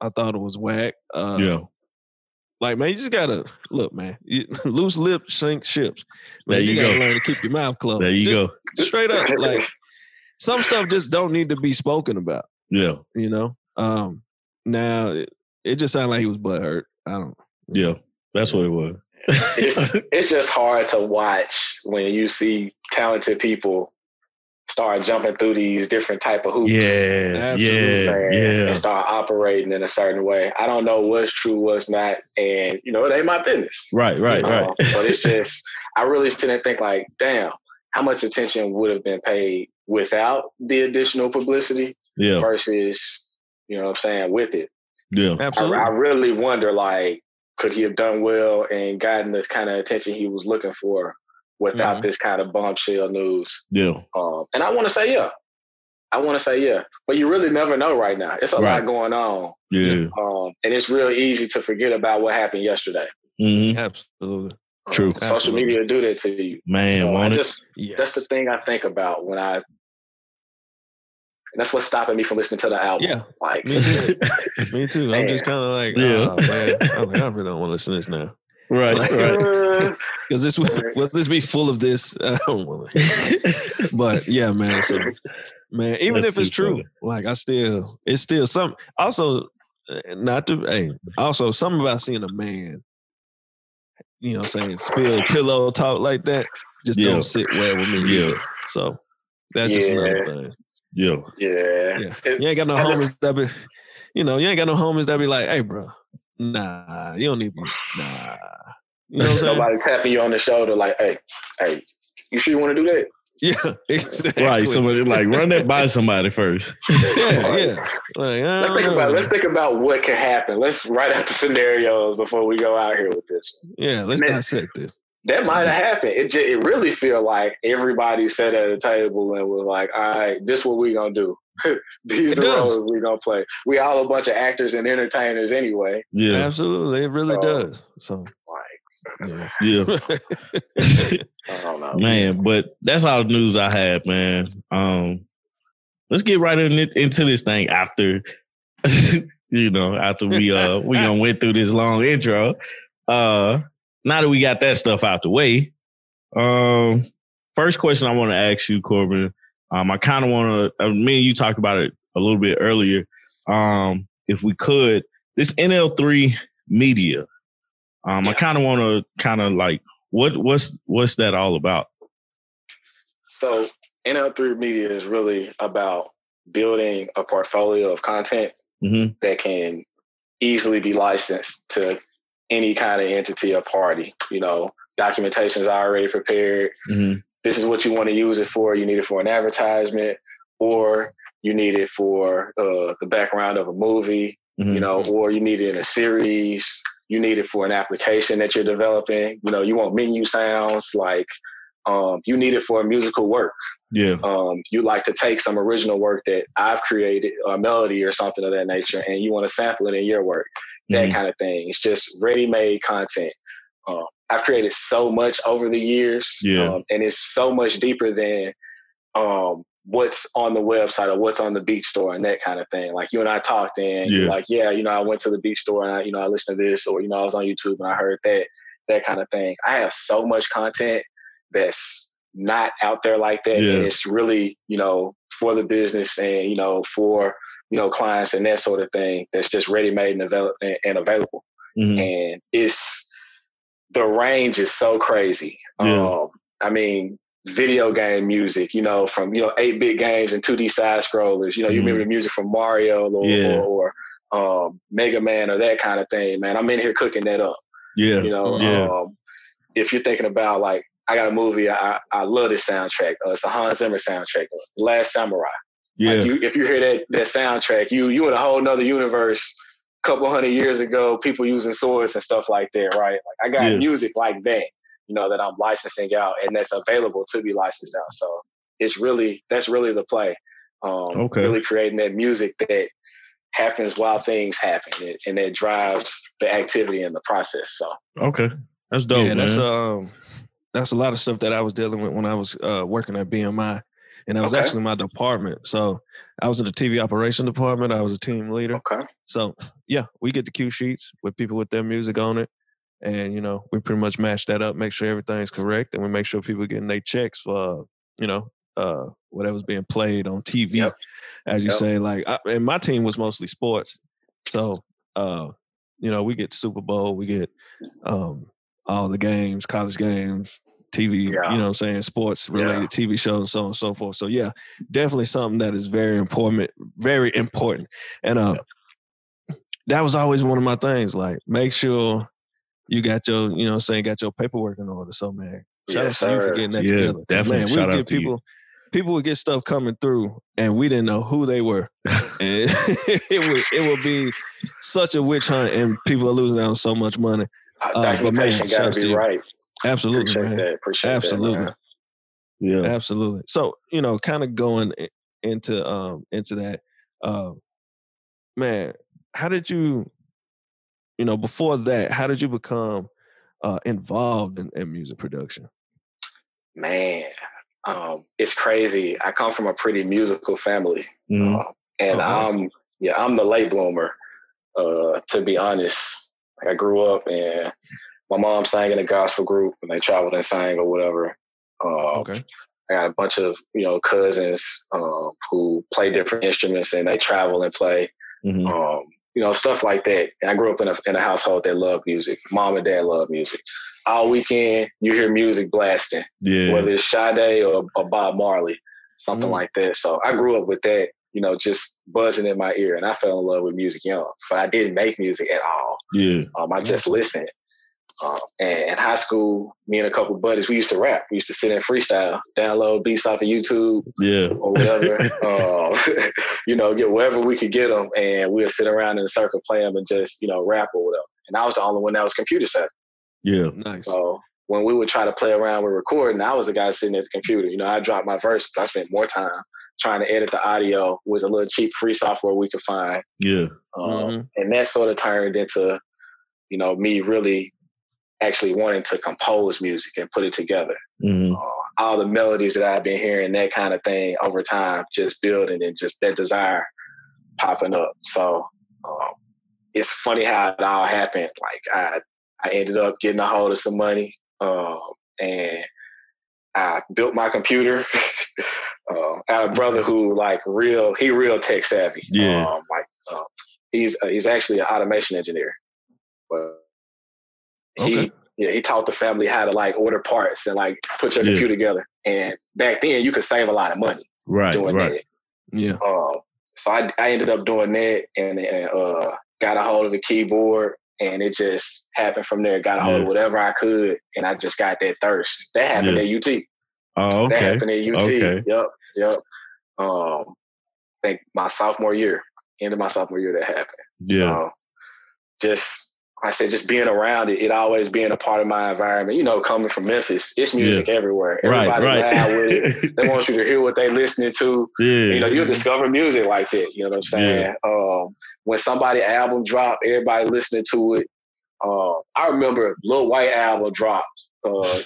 I thought it was whack. Uh, yeah, like man, you just gotta look, man. You, loose lips sink ships. Man, There you gotta go. learn to keep your mouth closed. there you Just go. Straight up, like some stuff just don't need to be spoken about. Yeah, You know. Um, now it, it just sounded like he was butthurt. I don't. yeah, that's what it was. It's it's just hard to watch when you see talented people start jumping through these different type of hoops. yeah, Absolutely. yeah, man, yeah. and start operating in a certain way. I don't know what's true, what's not, and you know it ain't my business. Right, right, Uh, right. but it's just I really sit and think like, damn, how much attention would have been paid without the additional publicity Yeah, versus you know what I'm saying with it. yeah, I, Absolutely. I really wonder like, could he have done well and gotten the kind of attention he was looking for without Mhm. this kind of bombshell news? yeah, Um, and I want to say yeah. I want to say yeah, but you really never know right now. It's a Right. lot going on, yeah. um, and it's real easy to forget about what happened yesterday. hmm Absolutely. True. social Absolutely. media do that to you. Man, So I just Yes. that's the thing I think about when I. And that's what's stopping me from listening to the album. Yeah. like Me too. Me too. I'm just kind of like, Yeah. oh, man. I'm like, I really don't want to listen to this now. right, right. Because this will, will this be full of this? I don't want to. But yeah, man. So, man, even That's if it's true, funny. like I still, it's still some. Also, not to, hey, also something about seeing a man, you know, what I'm saying spill pillow talk like that just Yeah. don't sit well with me. Yeah. So that's just another thing. yeah, yeah. Yeah. It- You ain't got no I homies just- that be, you know, you ain't got no homies that be like, hey, bro, nah, you don't need me. Nah. You know what I'm saying? Nobody tapping you on the shoulder like, hey, hey, you sure you want to do that? Yeah, exactly. right. Somebody like run that by somebody first. yeah, yeah. Like, Let's think know. about it. Let's think about what could happen. Let's write out the scenarios before we go out here with this. Yeah, let's Man. dissect this. That might have happened. It just, it really feel like everybody sat at a table and was like, "All right, this what we gonna do. These It the does. roles we gonna play. We all a bunch of actors and entertainers anyway. Yeah, Absolutely, it really So- does. So, Like, yeah. yeah. I don't know, man. But that's all the news I had, man. Um, let's get right in, into this thing after you know after we uh we gonna went through this long intro. Uh, now that we got that stuff out the way, um, first question I want to ask you, Corbin. Um, I kind of want to. Uh, me and you talked about it a little bit earlier. Um, if we could, this NL3 media. Um, yeah. I kind of want to kind of like what what's what's that all about? So NL3 media is really about building a portfolio of content mm-hmm. that can easily be licensed to any kind of entity or party. You know, documentation is already prepared. Mm-hmm. This is what you want to use it for. You need it for an advertisement, or you need it for uh, the background of a movie. Mm-hmm. You know, or you need it in a series. You need it for an application that you're developing. You know, you want menu sounds like um, you need it for a musical work. Yeah. Um, you like to take some original work that I've created, a melody or something of that nature, and you want to sample it in your work. That mm-hmm. kind of thing. It's just ready-made content. Um, I've created so much over the years, yeah. Um, and it's so much deeper than um, what's on the website or what's on the beach store and that kind of thing. Like you and I talked, and yeah. like, yeah, you know, I went to the beach store and I, you know, I listened to this, or you know, I was on YouTube and I heard that, that kind of thing. I have so much content that's not out there like that. Yeah. And it's really, you know, for the business and, you know, for, you know, clients and that sort of thing that's just ready made and, avail- and available. Mm-hmm. And it's, the range is so crazy. Yeah. Um, I mean, video game music, you know, from, you know, 8 bit games and 2D side scrollers, you know, mm-hmm. you remember the music from Mario or, yeah. or, or um, Mega Man or that kind of thing, man. I'm in here cooking that up. Yeah. You know, yeah. Um, if you're thinking about like I got a movie. I I love this soundtrack. Uh, it's a Hans Zimmer soundtrack. Uh, Last Samurai. Yeah. Like you, if you hear that that soundtrack, you you in a whole nother universe. A couple hundred years ago, people using swords and stuff like that, right? Like I got music like that, you know, that I'm licensing out and that's available to be licensed out. So it's really that's really the play. Um, okay. Really creating that music that happens while things happen and, and that drives the activity in the process. So okay, that's dope. Yeah, man. that's um that's a lot of stuff that I was dealing with when I was uh, working at BMI, and that was okay. actually my department. So I was in the TV operation department. I was a team leader. Okay. So yeah, we get the cue sheets with people with their music on it, and you know we pretty much match that up, make sure everything's correct, and we make sure people getting their checks for you know uh, whatever's being played on TV. Yep. As you yep. say, like, I, and my team was mostly sports, so uh, you know we get Super Bowl, we get um, all the games, college games, TV, yeah. you know I'm saying, sports related yeah. TV shows, so on and so forth. So yeah, definitely something that is very important, very important. And uh yeah. that was always one of my things. Like make sure you got your, you know I'm saying, got your paperwork in order. So man, shout yes, out to you for getting that yeah, together. Definitely. Man, shout we get people you. people would get stuff coming through and we didn't know who they were. and it would it would be such a witch hunt and people are losing out on so much money. Uh, documentation uh, got to be right. Absolutely, Appreciate man. That. Appreciate Absolutely. That, yeah. Absolutely. So, you know, kind of going into um into that, uh, man, how did you, you know, before that, how did you become uh involved in, in music production? Man, um, it's crazy. I come from a pretty musical family. Mm-hmm. Uh, and oh, I'm yeah, I'm the late bloomer, uh, to be honest. Like I grew up and my mom sang in a gospel group and they traveled and sang or whatever. Um, okay. I got a bunch of you know cousins um, who play different instruments and they travel and play. Mm-hmm. Um, you know stuff like that. And I grew up in a in a household that loved music. Mom and dad love music. All weekend you hear music blasting, yeah. whether it's Sade or, or Bob Marley, something mm-hmm. like that. So I grew up with that you know, just buzzing in my ear. And I fell in love with music young, but I didn't make music at all. Yeah. Um, I just listened. Um, and in high school, me and a couple buddies, we used to rap. We used to sit and freestyle, download beats off of YouTube, yeah, or whatever. um, you know, get wherever we could get them, and we'd sit around in a circle, play them, and just you know rap or whatever. And I was the only one that was computer set. Yeah, nice. So when we would try to play around with recording, I was the guy sitting at the computer. You know, I dropped my verse, but I spent more time trying to edit the audio with a little cheap free software we could find. Yeah. Um, mm-hmm. And that sort of turned into, you know, me really actually wanting to compose music and put it together. Mm-hmm. Uh, all the melodies that I've been hearing, that kind of thing over time, just building and just that desire popping up. So um, it's funny how it all happened. Like I, I ended up getting a hold of some money, um, and I built my computer. uh, I had a brother who like real, he real tech savvy. Yeah. Um, like um, he's uh, he's actually an automation engineer, but he Okay. yeah he taught the family how to like order parts and like put your Yeah. computer together. And back then you could save a lot of money Right, doing right. that. Yeah. Um, so I, I ended up doing that and, and uh, got a hold of a keyboard and it just happened from there. Got a hold Yeah. of whatever I could and I just got that thirst. That happened Yeah. at UT. Oh, okay. That happened at UT. Okay. Yep. Yep. Um, I think my sophomore year, end of my sophomore year that happened. Yeah. So just I said just being around it, it always being a part of my environment. You know, coming from Memphis, it's music everywhere. Everybody right. loud with it. They want you to hear what they listening to yeah. you know, you'll discover music like that. You know what I'm saying? Um, when somebody album dropped, everybody listening to it. Uh, I remember Lil Wyte album dropped, uh,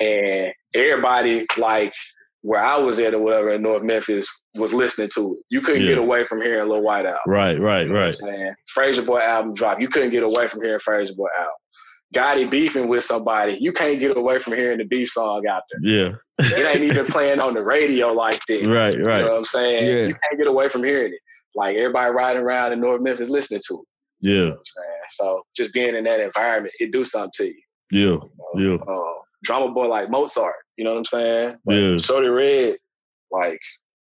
and everybody like where I was at or whatever in North Memphis was listening to it. You couldn't Yeah. get away from hearing Lil Wyte out. Right, right, You know right. saying? Frayser Boy album drop. You couldn't get away from hearing Frayser Boy album. Gotti beefing with somebody. You can't get away from hearing the beef song out there. Yeah. It ain't even playing on the radio like that. Right, right. You know what I'm saying? Yeah. You can't get away from hearing it. Like everybody riding around in North Memphis listening to it. Yeah, You know what I'm saying? So just being in that environment, it do something to you. yeah, you yeah. know? Uh, Drumma Boy like Mozart, you know what I'm saying? Like, Yeah. Shawty Redd, like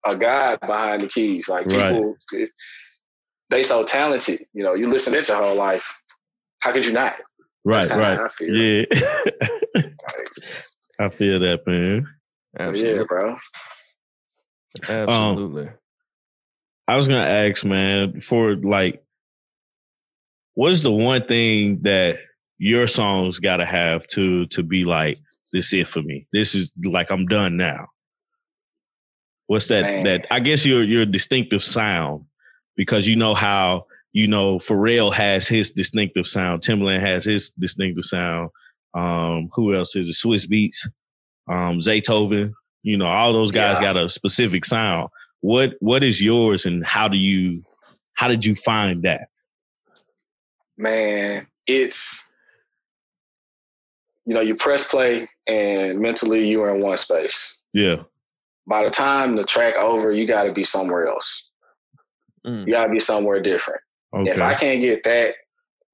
a guy behind the keys. Like Right. people, it- they so talented. You know, you listen to it your whole life. How could you not? Right, That's how right. I feel. Yeah. Like, I feel that, man. Absolutely. yeah, bro. Absolutely. Um, I was gonna ask, man, for like, what's the one thing that your songs gotta have to to be like, this it for me. This is like I'm done now. What's that? Man. That I guess your your distinctive sound because you know how you know Pharrell has his distinctive sound, Timbaland has his distinctive sound. Um, who else is it? Swizz Beatz, um, Zaytoven. You know, all those guys Yeah. got a specific sound. What what is yours, and how do you how did you find that? man, it's you know, you press play and mentally you are in one space. Yeah, By the time the track over, you gotta be somewhere else. Mm. You gotta be somewhere different. okay, If I can't get that,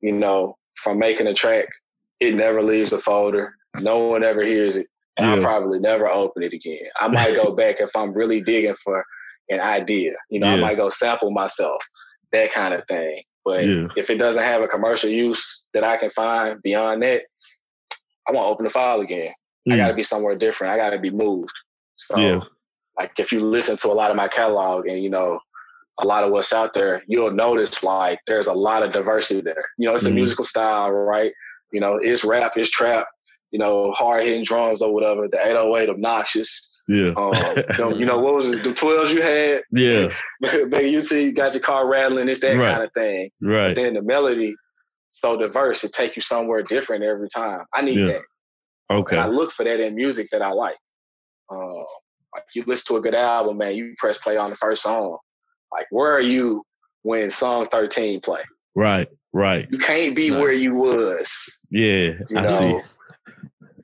you know, from making a track, it never leaves the folder. No one ever hears it. And I'll probably never open it again. I might go back if I'm really digging for an idea. You know, I might go sample myself, that kind of thing. But Yeah. if it doesn't have a commercial use that I can find beyond that, I won't open the file again. I Mm. got to be somewhere different. I got to be moved. So, Yeah. like, if you listen to a lot of my catalog and you know a lot of what's out there, you'll notice like there's a lot of diversity there. You know, it's Mhm. a musical style, right? You know, it's rap, it's trap. You know, hard hitting drums or whatever. The 808 obnoxious. yeah, Um, the- you know, what was it? The 12s you had. yeah, Baby, you see, you got your car rattling. It's that Right. kind of thing right, then the melody so diverse it take you somewhere different every time i need Yeah. that okay, and i look for that in music that i like. Uh, like you listen to a good album man you press play on the first song. Like where are you when song 13 play? Right, right, you can't be Nice. where you was yeah, you I know see,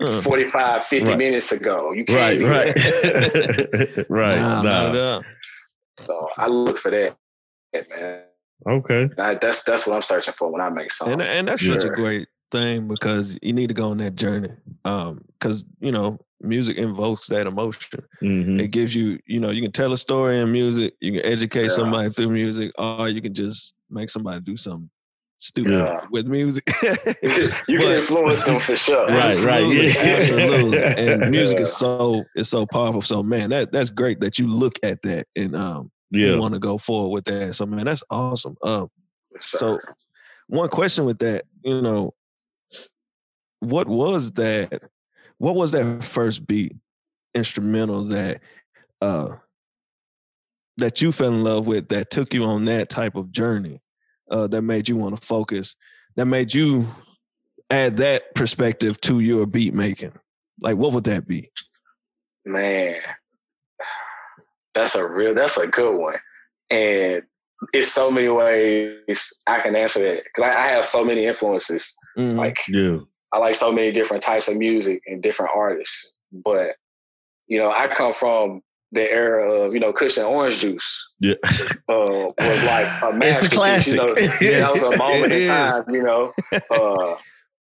Uh, 45 50 Right. minutes ago. You right, can't be right, there. right, nah, not nah. at so i look for that Yeah, man. Okay, I, that's that's what i'm searching for when i make songs. And and that's such a great thing because you need to go on that journey. Um, because you know, music invokes that emotion. hmm It gives you, you know, you can tell a story in music, you can educate Yeah. somebody through music, or you can just make somebody do something stupid Yeah. with music. you can But- influence them for sure Right, right, Absolutely, yeah. absolutely. And music is so it's so powerful. So man, that that's great that you look at that and um yeah, you want to go forward with that. So man, that's awesome. Um, So, so one question with that, you know, what was that? What was that first beat instrumental that uh that you fell in love with that took you on that type of journey uh that made you want to focus that made you add that perspective to your beat making like what would that be Man, that's a real that's a good one. And it's so many ways I can answer that. Cause I, I have so many influences. Mhm. Like Yeah. I like so many different types of music and different artists. But, you know, I come from the era of, you know, Kush and Orange Juice. Yeah. Uh, was like a It's a classic. You know, that was a moment in time, you know. Uh,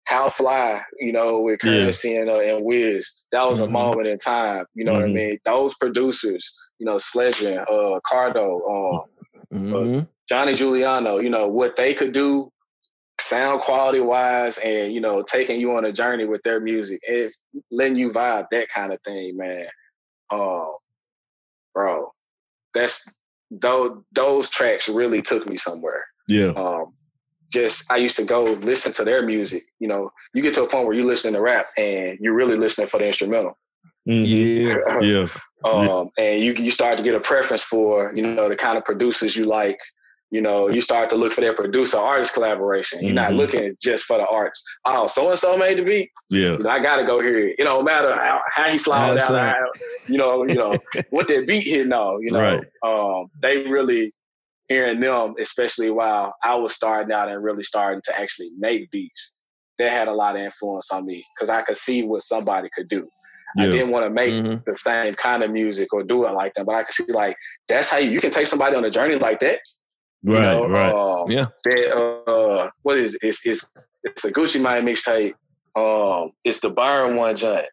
How Fly, you know, with Yeah. Curren$y and, uh, and Wiz. That was Mhm. a moment in time, you know what I Mhm. mean? Those producers, you know, Sledgren, uh, Cardo, um, Mhm. Johnny Juliano, you know, what they could do sound quality wise and, you know, taking you on a journey with their music, and letting you vibe, that kind of thing, man. Um, bro, that's those those tracks really took me somewhere. Yeah. Um, just I used to go listen to their music. You know, you get to a point where you're listening to rap and you're really listening for the instrumental. Mhm. Yeah. Yeah. um, and you you start to get a preference for you know the kind of producers you like. You know, you start to look for that producer artist collaboration. You're not Mhm. looking just for the arts. Oh, so and so made the beat. Yeah. You know, I gotta go hear it. It don't matter how, how he slid That's out, how, you know, you know what that beat hitting on. You know, Right. um, they really hearing them, especially while I was starting out and really starting to actually make beats. That had a lot of influence on me because I could see what somebody could do. I didn't want to make Mhm. the same kind of music or do it like that, but I could see like that's how you, you can take somebody on a journey like that. You Right. know? Right. Um, Yeah. That uh, what is it? it's it's it's a Gucci Mane mixtape. Um, it's the Byron one joint.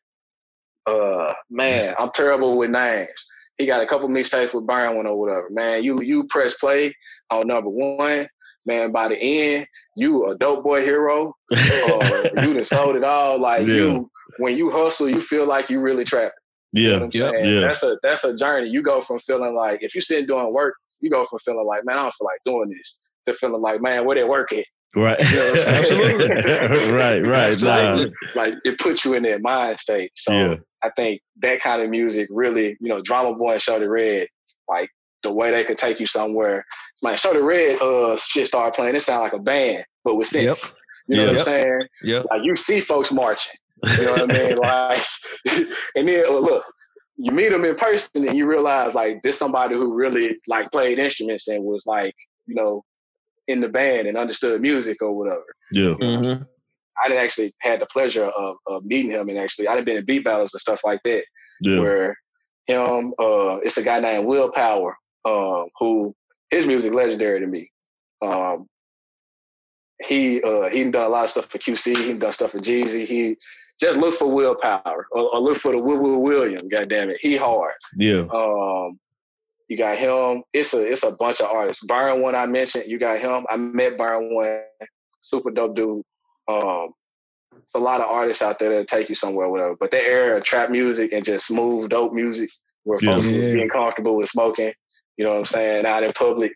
Uh, man, I'm terrible with names. He got a couple mixtapes with Byron one or whatever. Man, you you press play on number one. Man, by the end, you a dope boy hero. Uh, you done sold it all. Like Yeah. you, when you hustle, you feel like you really trapping. You know Yeah. Yep. Yeah. That's a that's a journey. You go from feeling like if you sitting doing work, you go from feeling like, man, I don't feel like doing this, to feeling like, man, where they work at? Right. You know what I'm? Absolutely. right. Right. Nah. Like, like it puts you in that mind state. So Yeah. I think that kind of music really, you know, Drumma Boy and Shawty Redd, like the way they could take you somewhere. Man, Shawty Redd uh shit started playing. It sounded like a band, but with Yep. sense. You know Yeah. what I'm saying? Yeah. Like you see folks marching. You know what I mean? Like, and then uh, look, you meet them in person and you realize like this somebody who really like played instruments and was like, you know, in the band and understood music or whatever. Yeah. Mhm. I didn't actually had the pleasure of, of meeting him and actually I done been in beat battles and stuff like that Yeah. where him uh it's a guy named Will Power, um, who his music legendary to me. Um he uh he done a lot of stuff for QC, he done stuff for Jeezy. He just look for Willpower or, or look for the Will Will William, god damn it. He hard. Yeah. Um you got him. It's a it's a bunch of artists. Byron one I mentioned, you got him. I met Byron one, super dope dude. Um it's a lot of artists out there that take you somewhere, whatever. But that era of trap music and just smooth, dope music where Yeah. folks was Yeah. getting comfortable with smoking, you know what I'm saying, out in public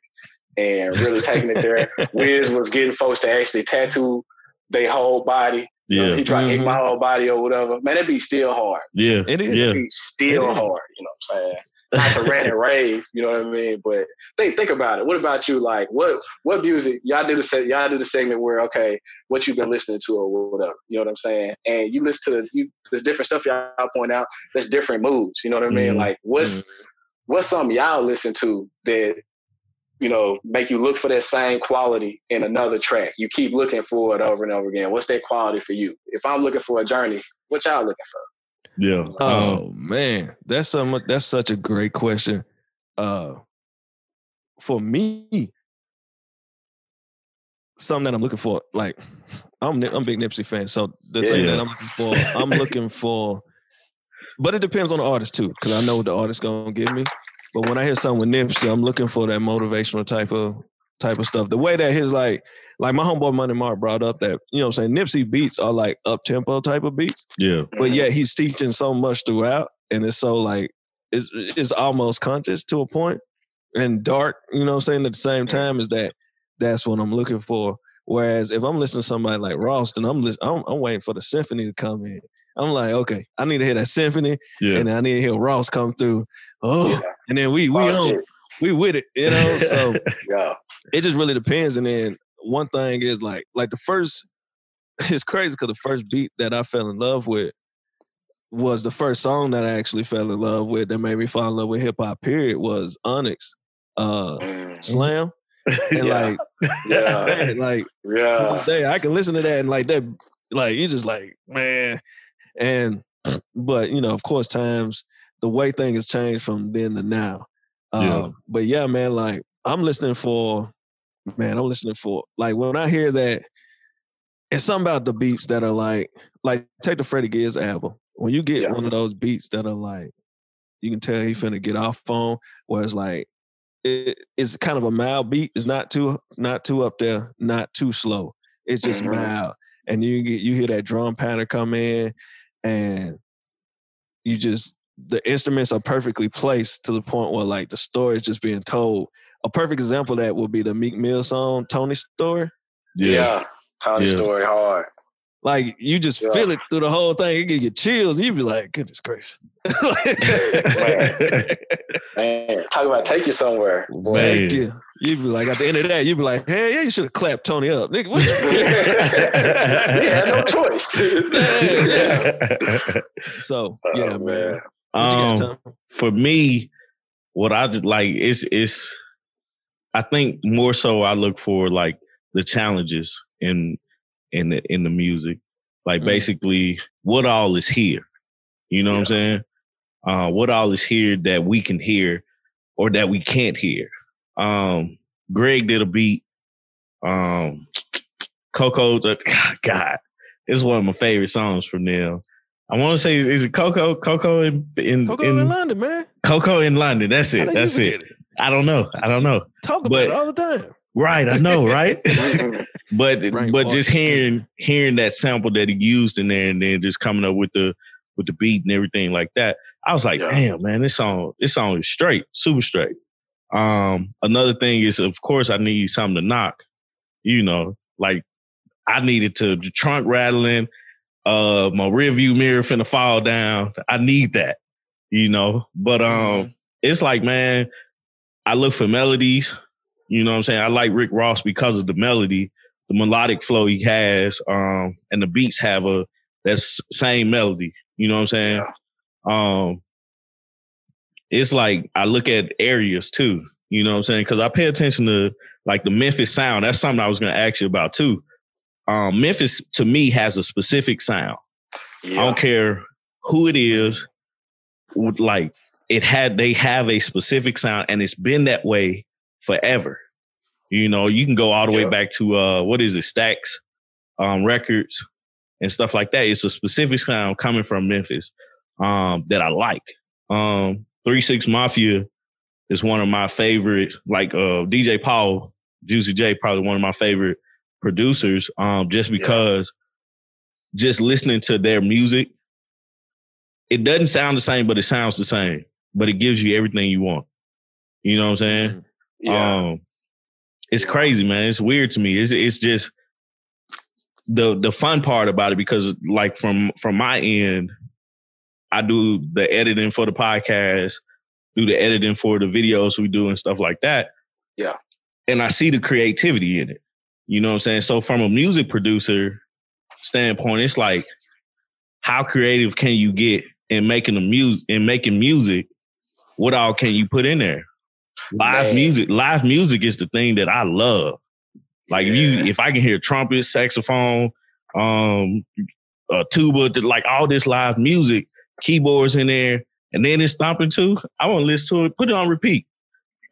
and really taking it there. Wiz was getting folks to actually tattoo their whole body. You know, Yeah. he tried to hit Mhm. my whole body or whatever. Man, that be still hard. Yeah. It is. Yeah. That be still It is. hard. You know what I'm saying? Not to rant and rave, you know what I mean? But think think about it. What about you? Like what what music? Y'all do the se- y'all do the segment where okay, what you've been listening to or whatever. You know what I'm saying? And you listen to you there's different stuff y'all point out. There's different moods. You know what I mean? Mhm. Like what's what's something y'all listen to that you know make you look for that same quality in another track? You keep looking for it over and over again. What's that quality for you? If I'm looking for a journey, what y'all looking for? Yeah. Um, Oh man, that's so much. That's such a great question. Uh, for me, something that I'm looking for, like I'm I'm a big Nipsey fan, so the thing that I'm looking for, I'm looking for. But it depends on the artist too, because I know what the artist gonna give me. But when I hear something with Nipsey, I'm looking for that motivational type of type of stuff. The way that his like, like my homeboy Money Mark brought up that you know, what I'm saying Nipsey beats are like up tempo type of beats yeah. but yet he's teaching so much throughout and it's so like it's it's almost conscious to a point and dark you know what i'm saying at the same mm-hmm. time is that that's what i'm looking for whereas if i'm listening to somebody like ross then i'm lis- I'm, I'm waiting for the symphony to come in i'm like okay i need to hear that symphony Yeah. and i need to hear ross come through oh Yeah. and then we we Oh, on we with it you know so Yeah. it just really depends. And then one thing is like like the first it's crazy because the first beat that I fell in love with was the first song that I actually fell in love with that made me fall in love with hip hop. Period was Onyx, uh, Mm. Slam, and Yeah. like, Yeah. man, like Yeah. day, I can listen to that and like that, like you just like man, and but you know, of course, times the way things has changed from then to now. Yeah. Um, but yeah, man, like I'm listening for, man, I'm listening for like when I hear that, it's something about the beats that are like, like take the Freddie Gibbs album. When you get Yeah. one of those beats that are like, you can tell he finna get off phone, where it's like, it, it's kind of a mild beat. It's not too, not too up there, not too slow. It's just Mhm. mild, and you get you hear that drum pattern come in, and you just the instruments are perfectly placed to the point where like the story is just being told. A perfect example of that would be the Meek Mill song "Tony Story." Yeah. Tony Yeah. story hard. Like you just Yeah. feel it through the whole thing. You get your chills. You be like, "Goodness gracious!" Man, talk about take you somewhere. boy. Take Man. you. You be like at the end of that, you'd be like, "Hey, yeah, you should have clapped Tony up, nigga." What he had no choice. Yeah, so Oh, yeah, man. man. What you Um, got, for me, what I did, like is is I think more so I look for like the challenges in in the in the music. Like Mhm. basically what all is here. You know what I'm saying? Uh what all is here that we can hear or that we can't hear. Um Greg did a beat. Um Coco's a God. It's one of my favorite songs from them. I want to say, is it Coco? Coco in in, Coco in in London, man. Coco in London. That's it. That's it. forget I don't know. I don't know. Talk about But- it all the time. Right. I know. Right. but but just hearing hearing that sample that he used in there, and then just coming up with the with the beat and everything like that, I was like, Yeah. damn, man, this song this song is straight, super straight. Um, another thing is, of course, I need something to knock. You know, like I needed to the trunk rattling, uh, my rear view mirror finna fall down. I need that, you know. But um, Mhm. it's like, man, I look for melodies. You know what I'm saying? I like Rick Ross because of the melody, the melodic flow he has, um, and the beats have a that same melody. You know what I'm saying? Um, it's like I look at areas too. You know what I'm saying? Because I pay attention to like the Memphis sound. That's something I was going to ask you about too. Um, Memphis to me has a specific sound. I don't care who it is. Like it had they have a specific sound, and it's been that way forever. You know, you can go all the way back to uh what is it, Stax, um, records and stuff like that. It's a specific sound coming from Memphis um that I like. Um Three Six Mafia is one of my favorite, like uh DJ Paul, Juicy J, probably one of my favorite producers. Um, just Yeah. because just listening to their music, it doesn't sound the same, but it sounds the same. But it gives you everything you want. You know what I'm saying? Yeah. Um, it's Yeah. crazy, man. It's weird to me. It's it's just the the fun part about it because like from from my end, I do the editing for the podcast, do the editing for the videos we do and stuff like that. Yeah. And I see the creativity in it. You know what I'm saying? So from a music producer standpoint, it's like how creative can you get in making the music in making music? What all can you put in there? Live Man. music, live music is the thing that I love. Like if you, if I can hear trumpet, saxophone, um, uh, tuba, like all this live music, keyboards in there, and then it's stomping too. I want to listen to it. Put it on repeat.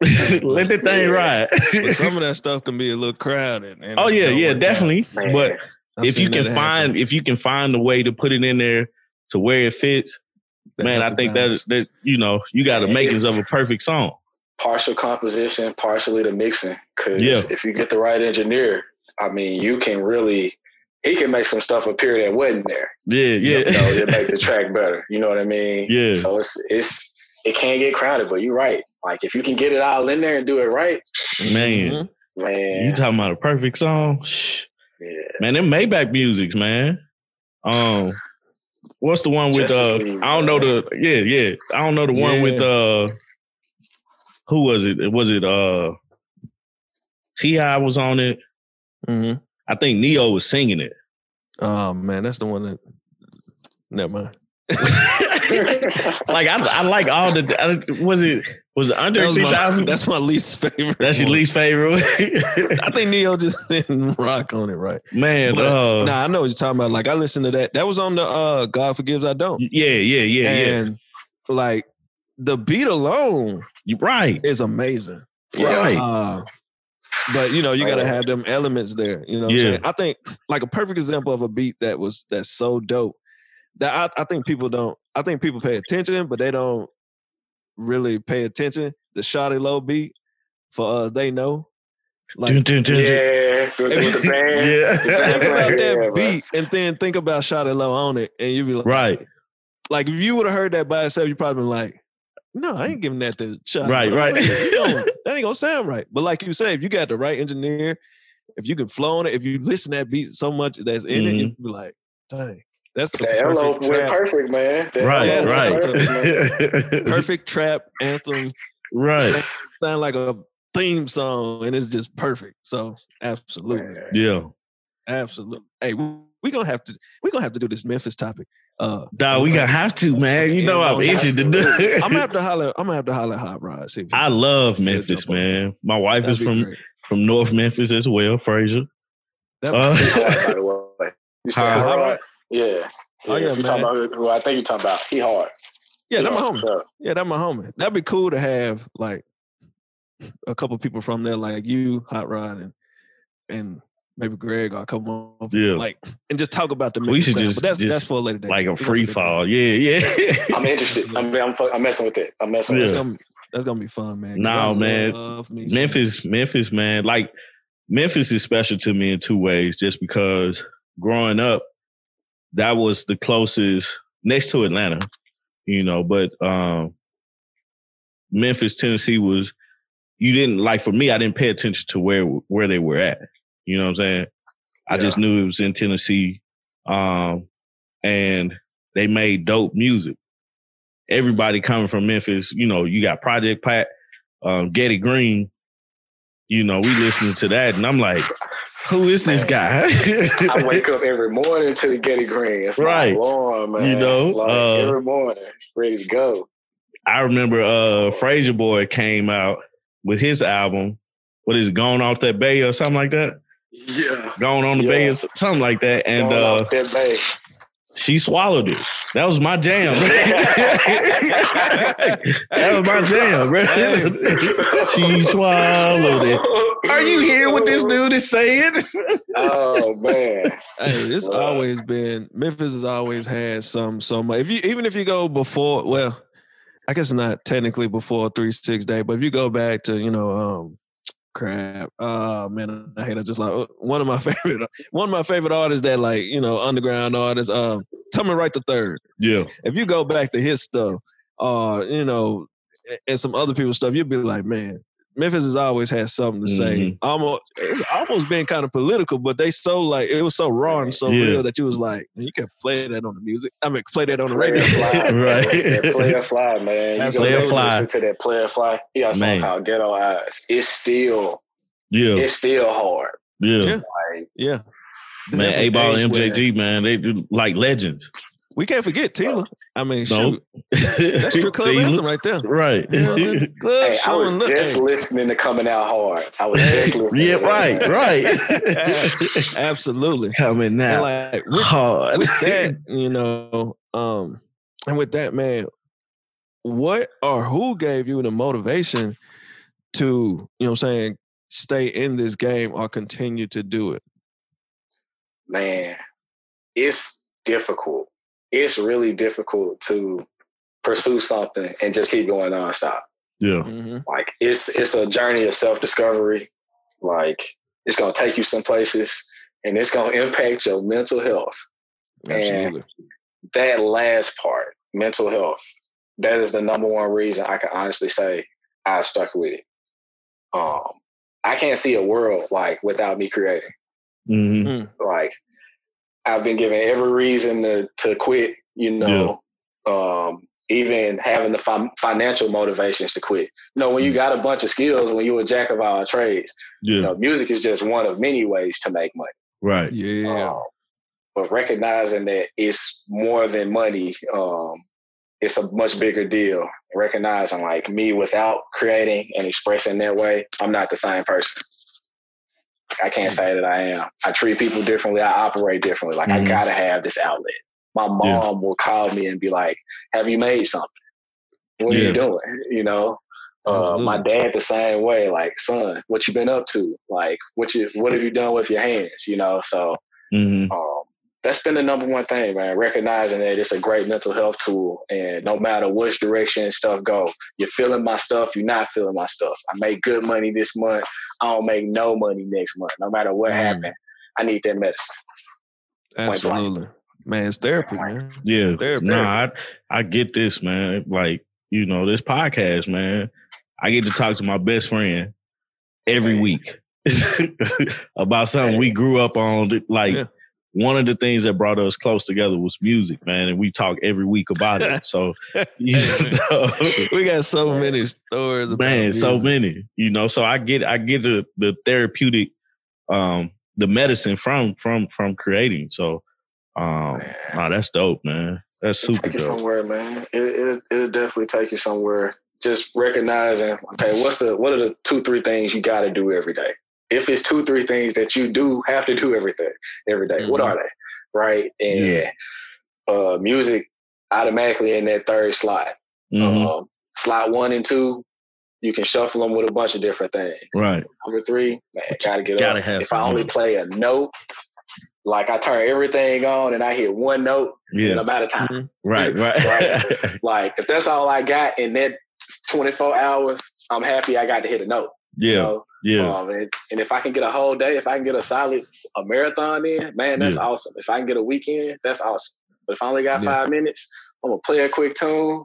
Let that thing ride. But some of that stuff can be a little crowded. and oh yeah, yeah, definitely. Man. But I've if you can find, happen. if you can find a way to put it in there to where it fits, That man, I think that balance. is that you know you got the Man, makings of a perfect song. Partial composition, partially the mixing. Cause Yeah. if you get the right engineer, I mean, you can really he can make some stuff appear that wasn't there. Yeah, yeah, You know, to make the track better. You know what I mean? Yeah. So it's it's it can get crowded, but you're right. Like if you can get it all in there and do it right, man. Mhm. man. You talking about a perfect song? Yeah. Man, them Maybach musics, man. Um, what's the one with uh? League, I don't know the yeah yeah. I don't know the one with uh. Who was it? Was it uh? T.I. was on it. Mhm. I think Ne-Yo was singing it. Oh man, that's the one that. Never mind. like I, I like all the. Was it was it under three thousand? That's my least favorite. That's your one. least favorite. I think Ne-Yo just didn't rock on it right. Man, But, uh, Nah, I know what you're talking about. Like I listened to that. That was on the uh God Forgives I Don't. yeah, yeah, yeah, yeah. like the beat alone You're right, is amazing. right. Uh, but you know, you gotta have them elements there. You know what Yeah. I'm saying? I think like a perfect example of a beat that was that's so dope that I, I think people don't I think people pay attention, but they don't really pay attention. The Shawty Lo beat for uh they know. Like Dun, dun, dun, dun. yeah, with, with the band. Yeah. think about that yeah, bro. beat and then think about Shawty Lo on it, and you be like, Right, like if you would have heard that by itself, you probably been like, no, I ain't giving that to Shawty. Right, Low. right. Like, you don't- that ain't gonna sound right. But like you say, if you got the right engineer, if you can flow on it, if you listen to that beat so much that's in it, you mm-hmm. be like, dang, that's the That perfect went trap, perfect, man. That right, yeah, right, perfect, man. perfect trap anthem. right. Sound like a theme song, and it's just perfect. So absolutely. Yeah, Absolutely. Hey, we, we gonna have to we're gonna have to do this Memphis topic. Uh dog. We gonna have to, man. You know I'm itching to do. I'm gonna have to holler. I'm gonna have to holler at Hot Rod. See I love Memphis, jump on. man. My wife that'd is from great. from North Memphis as well, Frayser. That- Uh, Hard, by the way. You said Hard. hard? Yeah. Yeah, Oh, yeah, you talking about who I think you're talking about. He hard. yeah, He that's my hard homie. sure. Yeah, that's my homie. That'd be cool to have like a couple people from there, like you, Hot Rod, and and maybe Greg or a couple more. people, Yeah. like and just talk about the. We should sound. just- But that's just that's for a later day. like a free fall. Yeah, yeah. I'm interested. I'm, I'm, I'm messing with it. I'm messing That's with it. gonna, that's gonna be fun, man. 'cause Nah, man. me some- Memphis, Memphis, man. Like Memphis is special to me in two ways. Just because growing up, that was the closest next to Atlanta, you know. But um Memphis, Tennessee was you didn't like for me. I didn't pay attention to where where they were at. You know what I'm saying? I just knew it was in Tennessee, um, and they made dope music. Everybody coming from Memphis, you know, you got Project Pat, um, Getty Green. You know, we listening to that, and I'm like, who is this guy? I wake up every morning to the Getty Green. It's Right. alarm, man. You know, like uh, every morning, ready to go. I remember uh Frayser Boy came out with his album. What is it, going off that bay or something like that? Yeah. Going on the bay or something like that. And uh bay. she swallowed it. That was my jam. that was my jam, bro. she swallowed it. Are you hear what this dude is saying? Oh man. Hey, it's Wow. always been Memphis has always had some so much. If you even if you go before, well, I guess not technically before three six day, but if you go back to you know, um, crap, uh, man, I hate it. Just like uh, one of my favorite, one of my favorite artists that like you know underground artists, um, Tommy Wright the third. yeah. If you go back to his stuff, uh, you know, and some other people's stuff, you'd be like, man. Memphis has always had something to say. Mhm. Almost, it's almost been kind of political, but they so like it was so raw and so Yeah. real that you was like, you can play that on the music. I mean, play that on the Player radio. fly, Right. Play that Playa Fly, man. You go Absolutely. back Playa Fly. Listen to that Playa Fly. He got a song Man. called Ghetto Eyes. It's still, Yeah. it's still hard. Yeah. Yeah. Like, Yeah, Man, 8Ball aged well. MJG, man, they do like legends. We can't forget Tela. I mean, No. shoot, that's your club Taylor. anthem right there. Right. You know I'm saying? Club hey, I was showing look- just listening to Coming Out Hard. I was just listening. yeah, to that. right, right. Absolutely. Coming And now. like with, Hard. with that, you know, um, and with that, man, what or who gave you the motivation to, you know, what I'm saying, stay in this game or continue to do it? man, it's difficult. It's really difficult to pursue something and just keep going nonstop. yeah. Mm-hmm. Like it's it's a journey of self discovery. Like it's gonna take you some places, and it's gonna impact your mental health. Absolutely. That last part, mental health, that is the number one reason I can honestly say I stuck with it. Um, I can't see a world like without me creating. hmm like I've been given every reason to to quit, you know, um, even having the fi- financial motivations to quit. You know, when you got a bunch of skills, when you're a jack of all trades, Yeah. you know, music is just one of many ways to make money. Right. Yeah. Um, but recognizing that it's more than money. Um, it's a much bigger deal. Recognizing like me without creating and expressing that way, I'm not the same person. I can't mm. say that I am. I treat people differently. I operate differently. Like mm-hmm. I gotta have this outlet. My mom yeah. will call me and be like, "Have you made something? What yeah. are you doing?" You know. Uh, my dad the same way. Like, son, what you been up to? Like, what you what have you done with your hands? You know. So, mm-hmm. um, that's been the number one thing, man. Recognizing that it's a great mental health tool, and no matter which direction stuff go, you're feeling my stuff, you're not feeling my stuff. I make good money this month. I don't make no money next month. No matter what mm. happened, I need that medicine. Absolutely, man. It's therapy, man. Yeah, therapy. No, I I get this, man. Like you know, this podcast, man. I get to talk to my best friend every week about something we grew up on, like. Yeah one of the things that brought us close together was music, man, and we talk every week about it. So, you know, we got so many stories, man, music. so many. You know, so I get I get the the therapeutic, um, the medicine from from from creating. So, um, oh, that's dope, man. That's super take dope. You somewhere, man. It, it it'll definitely take you somewhere. Just recognizing, okay, what's the what are the two three things you got to do every day? If it's two, three things that you do have to do everything every day, mm-hmm. what are they? Right. And yeah. uh, music automatically in that third slot. Mm-hmm. Um, slot one and two, you can shuffle them with a bunch of different things. Right. Number three, man, gotta get gotta up. Have if I only play a note, like I turn everything on and I hit one note yeah. in about a time. Mm-hmm. Right, right. right. Like if that's all I got in that 24 hours, I'm happy I got to hit a note. Yeah. You know? Yeah. Um, and, and, if I can get a whole day, if I can get a solid a marathon in, man, that's yeah. awesome. If I can get a weekend, that's awesome. But if I only got yeah. five minutes, I'm gonna play a quick tune,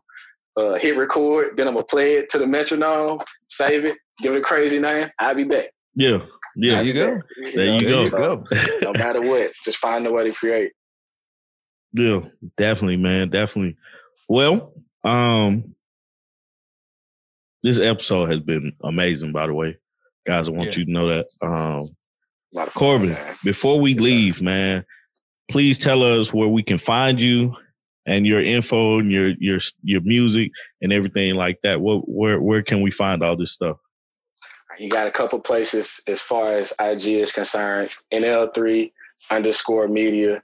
uh, hit record, then I'm gonna play it to the metronome, save it, give it a crazy name. I'll be back. Yeah. Yeah. There you go. There you, go. So, no matter what, just find a way to create. Yeah, definitely, man. Definitely. Well, um, this episode has been amazing, by the way guys. I want yeah. you to know that. Um, Corbin, before we leave, man, please tell us where we can find you and your info and your your your music and everything like that. What where where can we find all this stuff? You got a couple places as far as IG is concerned. NL3 underscore media.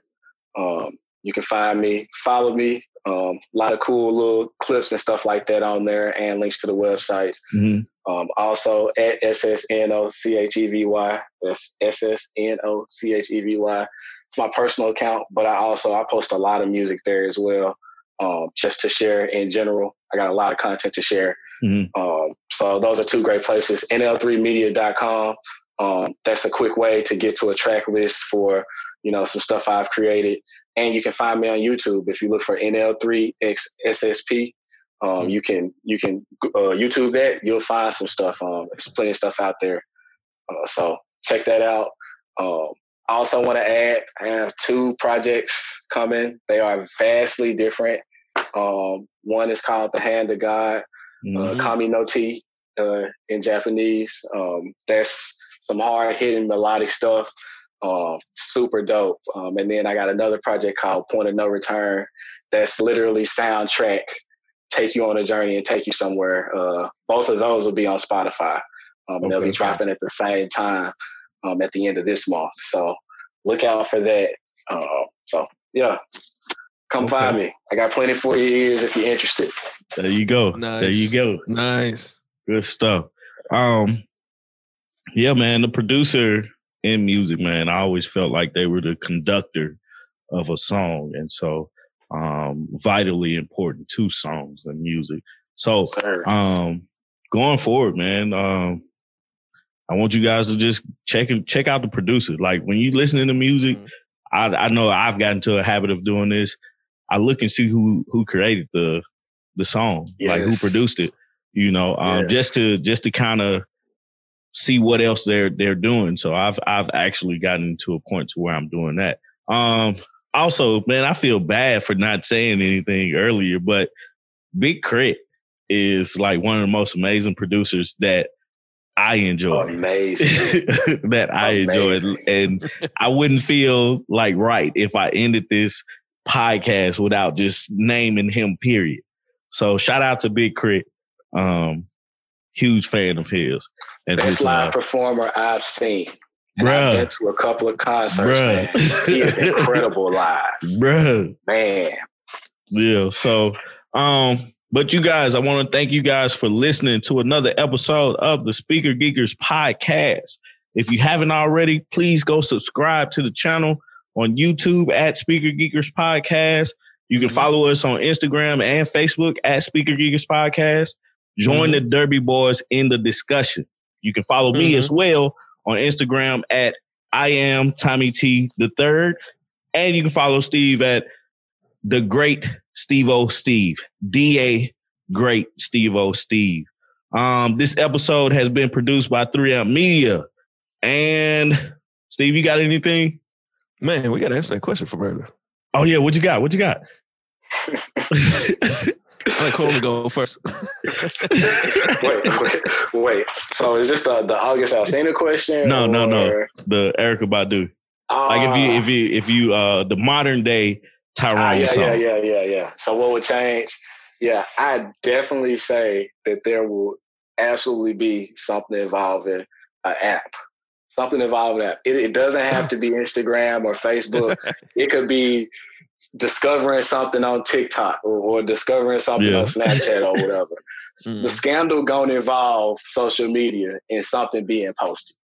Um, you can find me, follow me. Um, a lot of cool little clips and stuff like that on there, and links to the website. Mm-hmm. Um, also at SSNOCHEVY. That's SSNOCHEVY. It's my personal account, but I also I post a lot of music there as well, um, just to share in general. I got a lot of content to share. Mm-hmm. Um, so those are two great places. NL3media.com. Um, that's a quick way to get to a track list for you know some stuff I've created. And you can find me on YouTube if you look for NL3XSSP. Um, mm-hmm. You can you can uh, YouTube that. You'll find some stuff. Um, there's plenty of stuff out there. Uh, so check that out. Um, I also want to add, I have two projects coming. They are vastly different. Um, one is called The Hand of God, uh, mm-hmm. uh, Kami no Te uh, in Japanese. Um, that's some hard hitting melodic stuff. Uh, super dope. Um, and then I got another project called Point of No Return. That's literally soundtrack take you on a journey and take you somewhere. Uh, both of those will be on Spotify. Um, and okay. they'll be dropping at the same time um, at the end of this month. So look out for that. Uh, so yeah, come okay. find me. I got plenty for your ears if you're interested. There you go. Nice. There you go. Nice. Good stuff. Um, yeah, man, the producer in music, man, I always felt like they were the conductor of a song. And so um, vitally important to songs and music. So, um, going forward, man, um, I want you guys to just check check out the producer. Like when you listening to music, mm-hmm. I, I know I've gotten to a habit of doing this. I look and see who who created the the song, yes. like who produced it. You know, um, yes. just to just to kind of see what else they're they're doing. So I've I've actually gotten to a point to where I'm doing that. Um, also, man, I feel bad for not saying anything earlier, but Big K.R.I.T is like one of the most amazing producers that I enjoy. Amazing. that I enjoy. And I wouldn't feel like right if I ended this podcast without just naming him, period. So shout out to Big K.R.I.T. Um, huge fan of his. And Best his, live uh, performer I've seen. And Bruh. I've been to a couple of concerts, Bruh. man. He is incredible live. Bruh. Man. Yeah. So um, but you guys, I want to thank you guys for listening to another episode of the Speaker Geekers podcast. If you haven't already, please go subscribe to the channel on YouTube at Speaker Geekers Podcast. You can follow us on Instagram and Facebook at Speaker Geekers Podcast. Join mm-hmm. the Derby Boys in the discussion. You can follow mm-hmm. me as well on Instagram at I am Tommy T the third. And you can follow Steve at the great Steve O Steve. DA great Steve O Steve. Um, this episode has been produced by 3M Media. And Steve, you got anything? Man, we got to answer that question for earlier. Oh yeah, what you got? What you got? I let Coleman go first. wait, wait, wait. So is this the, the August Alsina question? No, or? no, no. The Erykah Badu. Uh, like if you if you if you uh the modern day Tyrone uh, yeah, song. Yeah, yeah, yeah, yeah. So what would change? Yeah, I definitely say that there will absolutely be something involving an app something involved that. It, it doesn't have to be Instagram or Facebook. it could be discovering something on TikTok or, or discovering something yeah. on Snapchat or whatever. Mm. The scandal gonna involve social media and something being posted.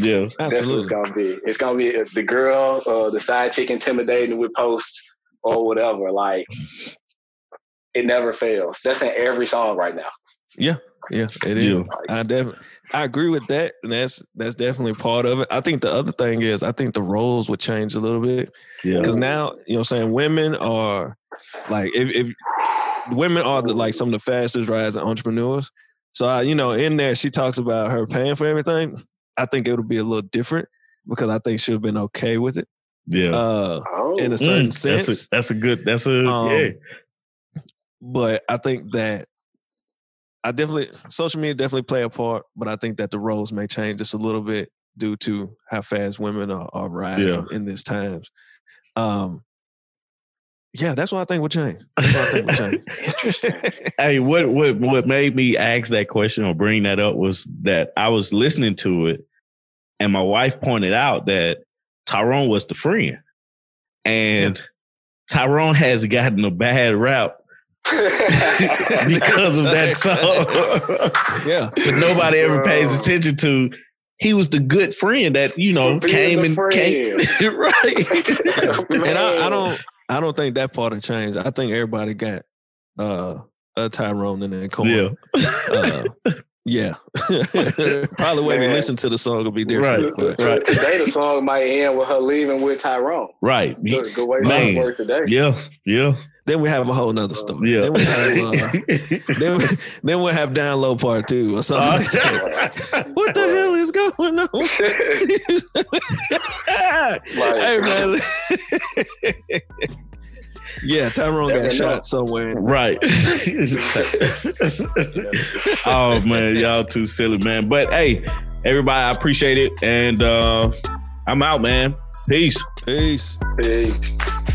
Yeah, that's absolutely. what it's gonna be. It's gonna be the girl, uh, the side chick intimidating with posts or whatever. Like it never fails. That's in every song right now. Yeah, yeah, it is. I definitely I agree with that, and that's that's definitely part of it. I think the other thing is I think the roles would change a little bit. Yeah. Because now, you know, I'm saying women are like if, if women are the, like some of the fastest rising entrepreneurs. So I, you know, in there she talks about her paying for everything. I think it would be a little different because I think she'd have been okay with it. Yeah. Uh, oh. in a certain mm, sense. That's a, that's a good that's a um, yeah. But I think that I definitely social media definitely play a part, but I think that the roles may change just a little bit due to how fast women are, are rising yeah. in these times. Um, yeah, that's what I think would change. That's what I think would change. hey, what what what made me ask that question or bring that up was that I was listening to it, and my wife pointed out that Tyrone was the friend, and yeah. Tyrone has gotten a bad rap because of that song. yeah. But nobody ever pays attention to. He was the good friend that, you know, came and friend. came. right. and I, I, don't I don't think that part of changed. I think everybody got uh a Tyrone and then Coleman. Yeah. Uh, yeah. Probably the way we listen to the song will be different. Right. right. Today the song might end with her leaving with Tyrone. Right. The, the way it worked today. Yeah. Yeah. Then we have a whole nother story. Yeah. Then we have, uh, then, we, then we'll have down low part two or something like that. what the hell is going on? hey man. Yeah, Tyrone got shot somewhere. Right. oh man, y'all too silly, man. But hey, everybody, I appreciate it. And uh I'm out, man. Peace. Peace. Peace.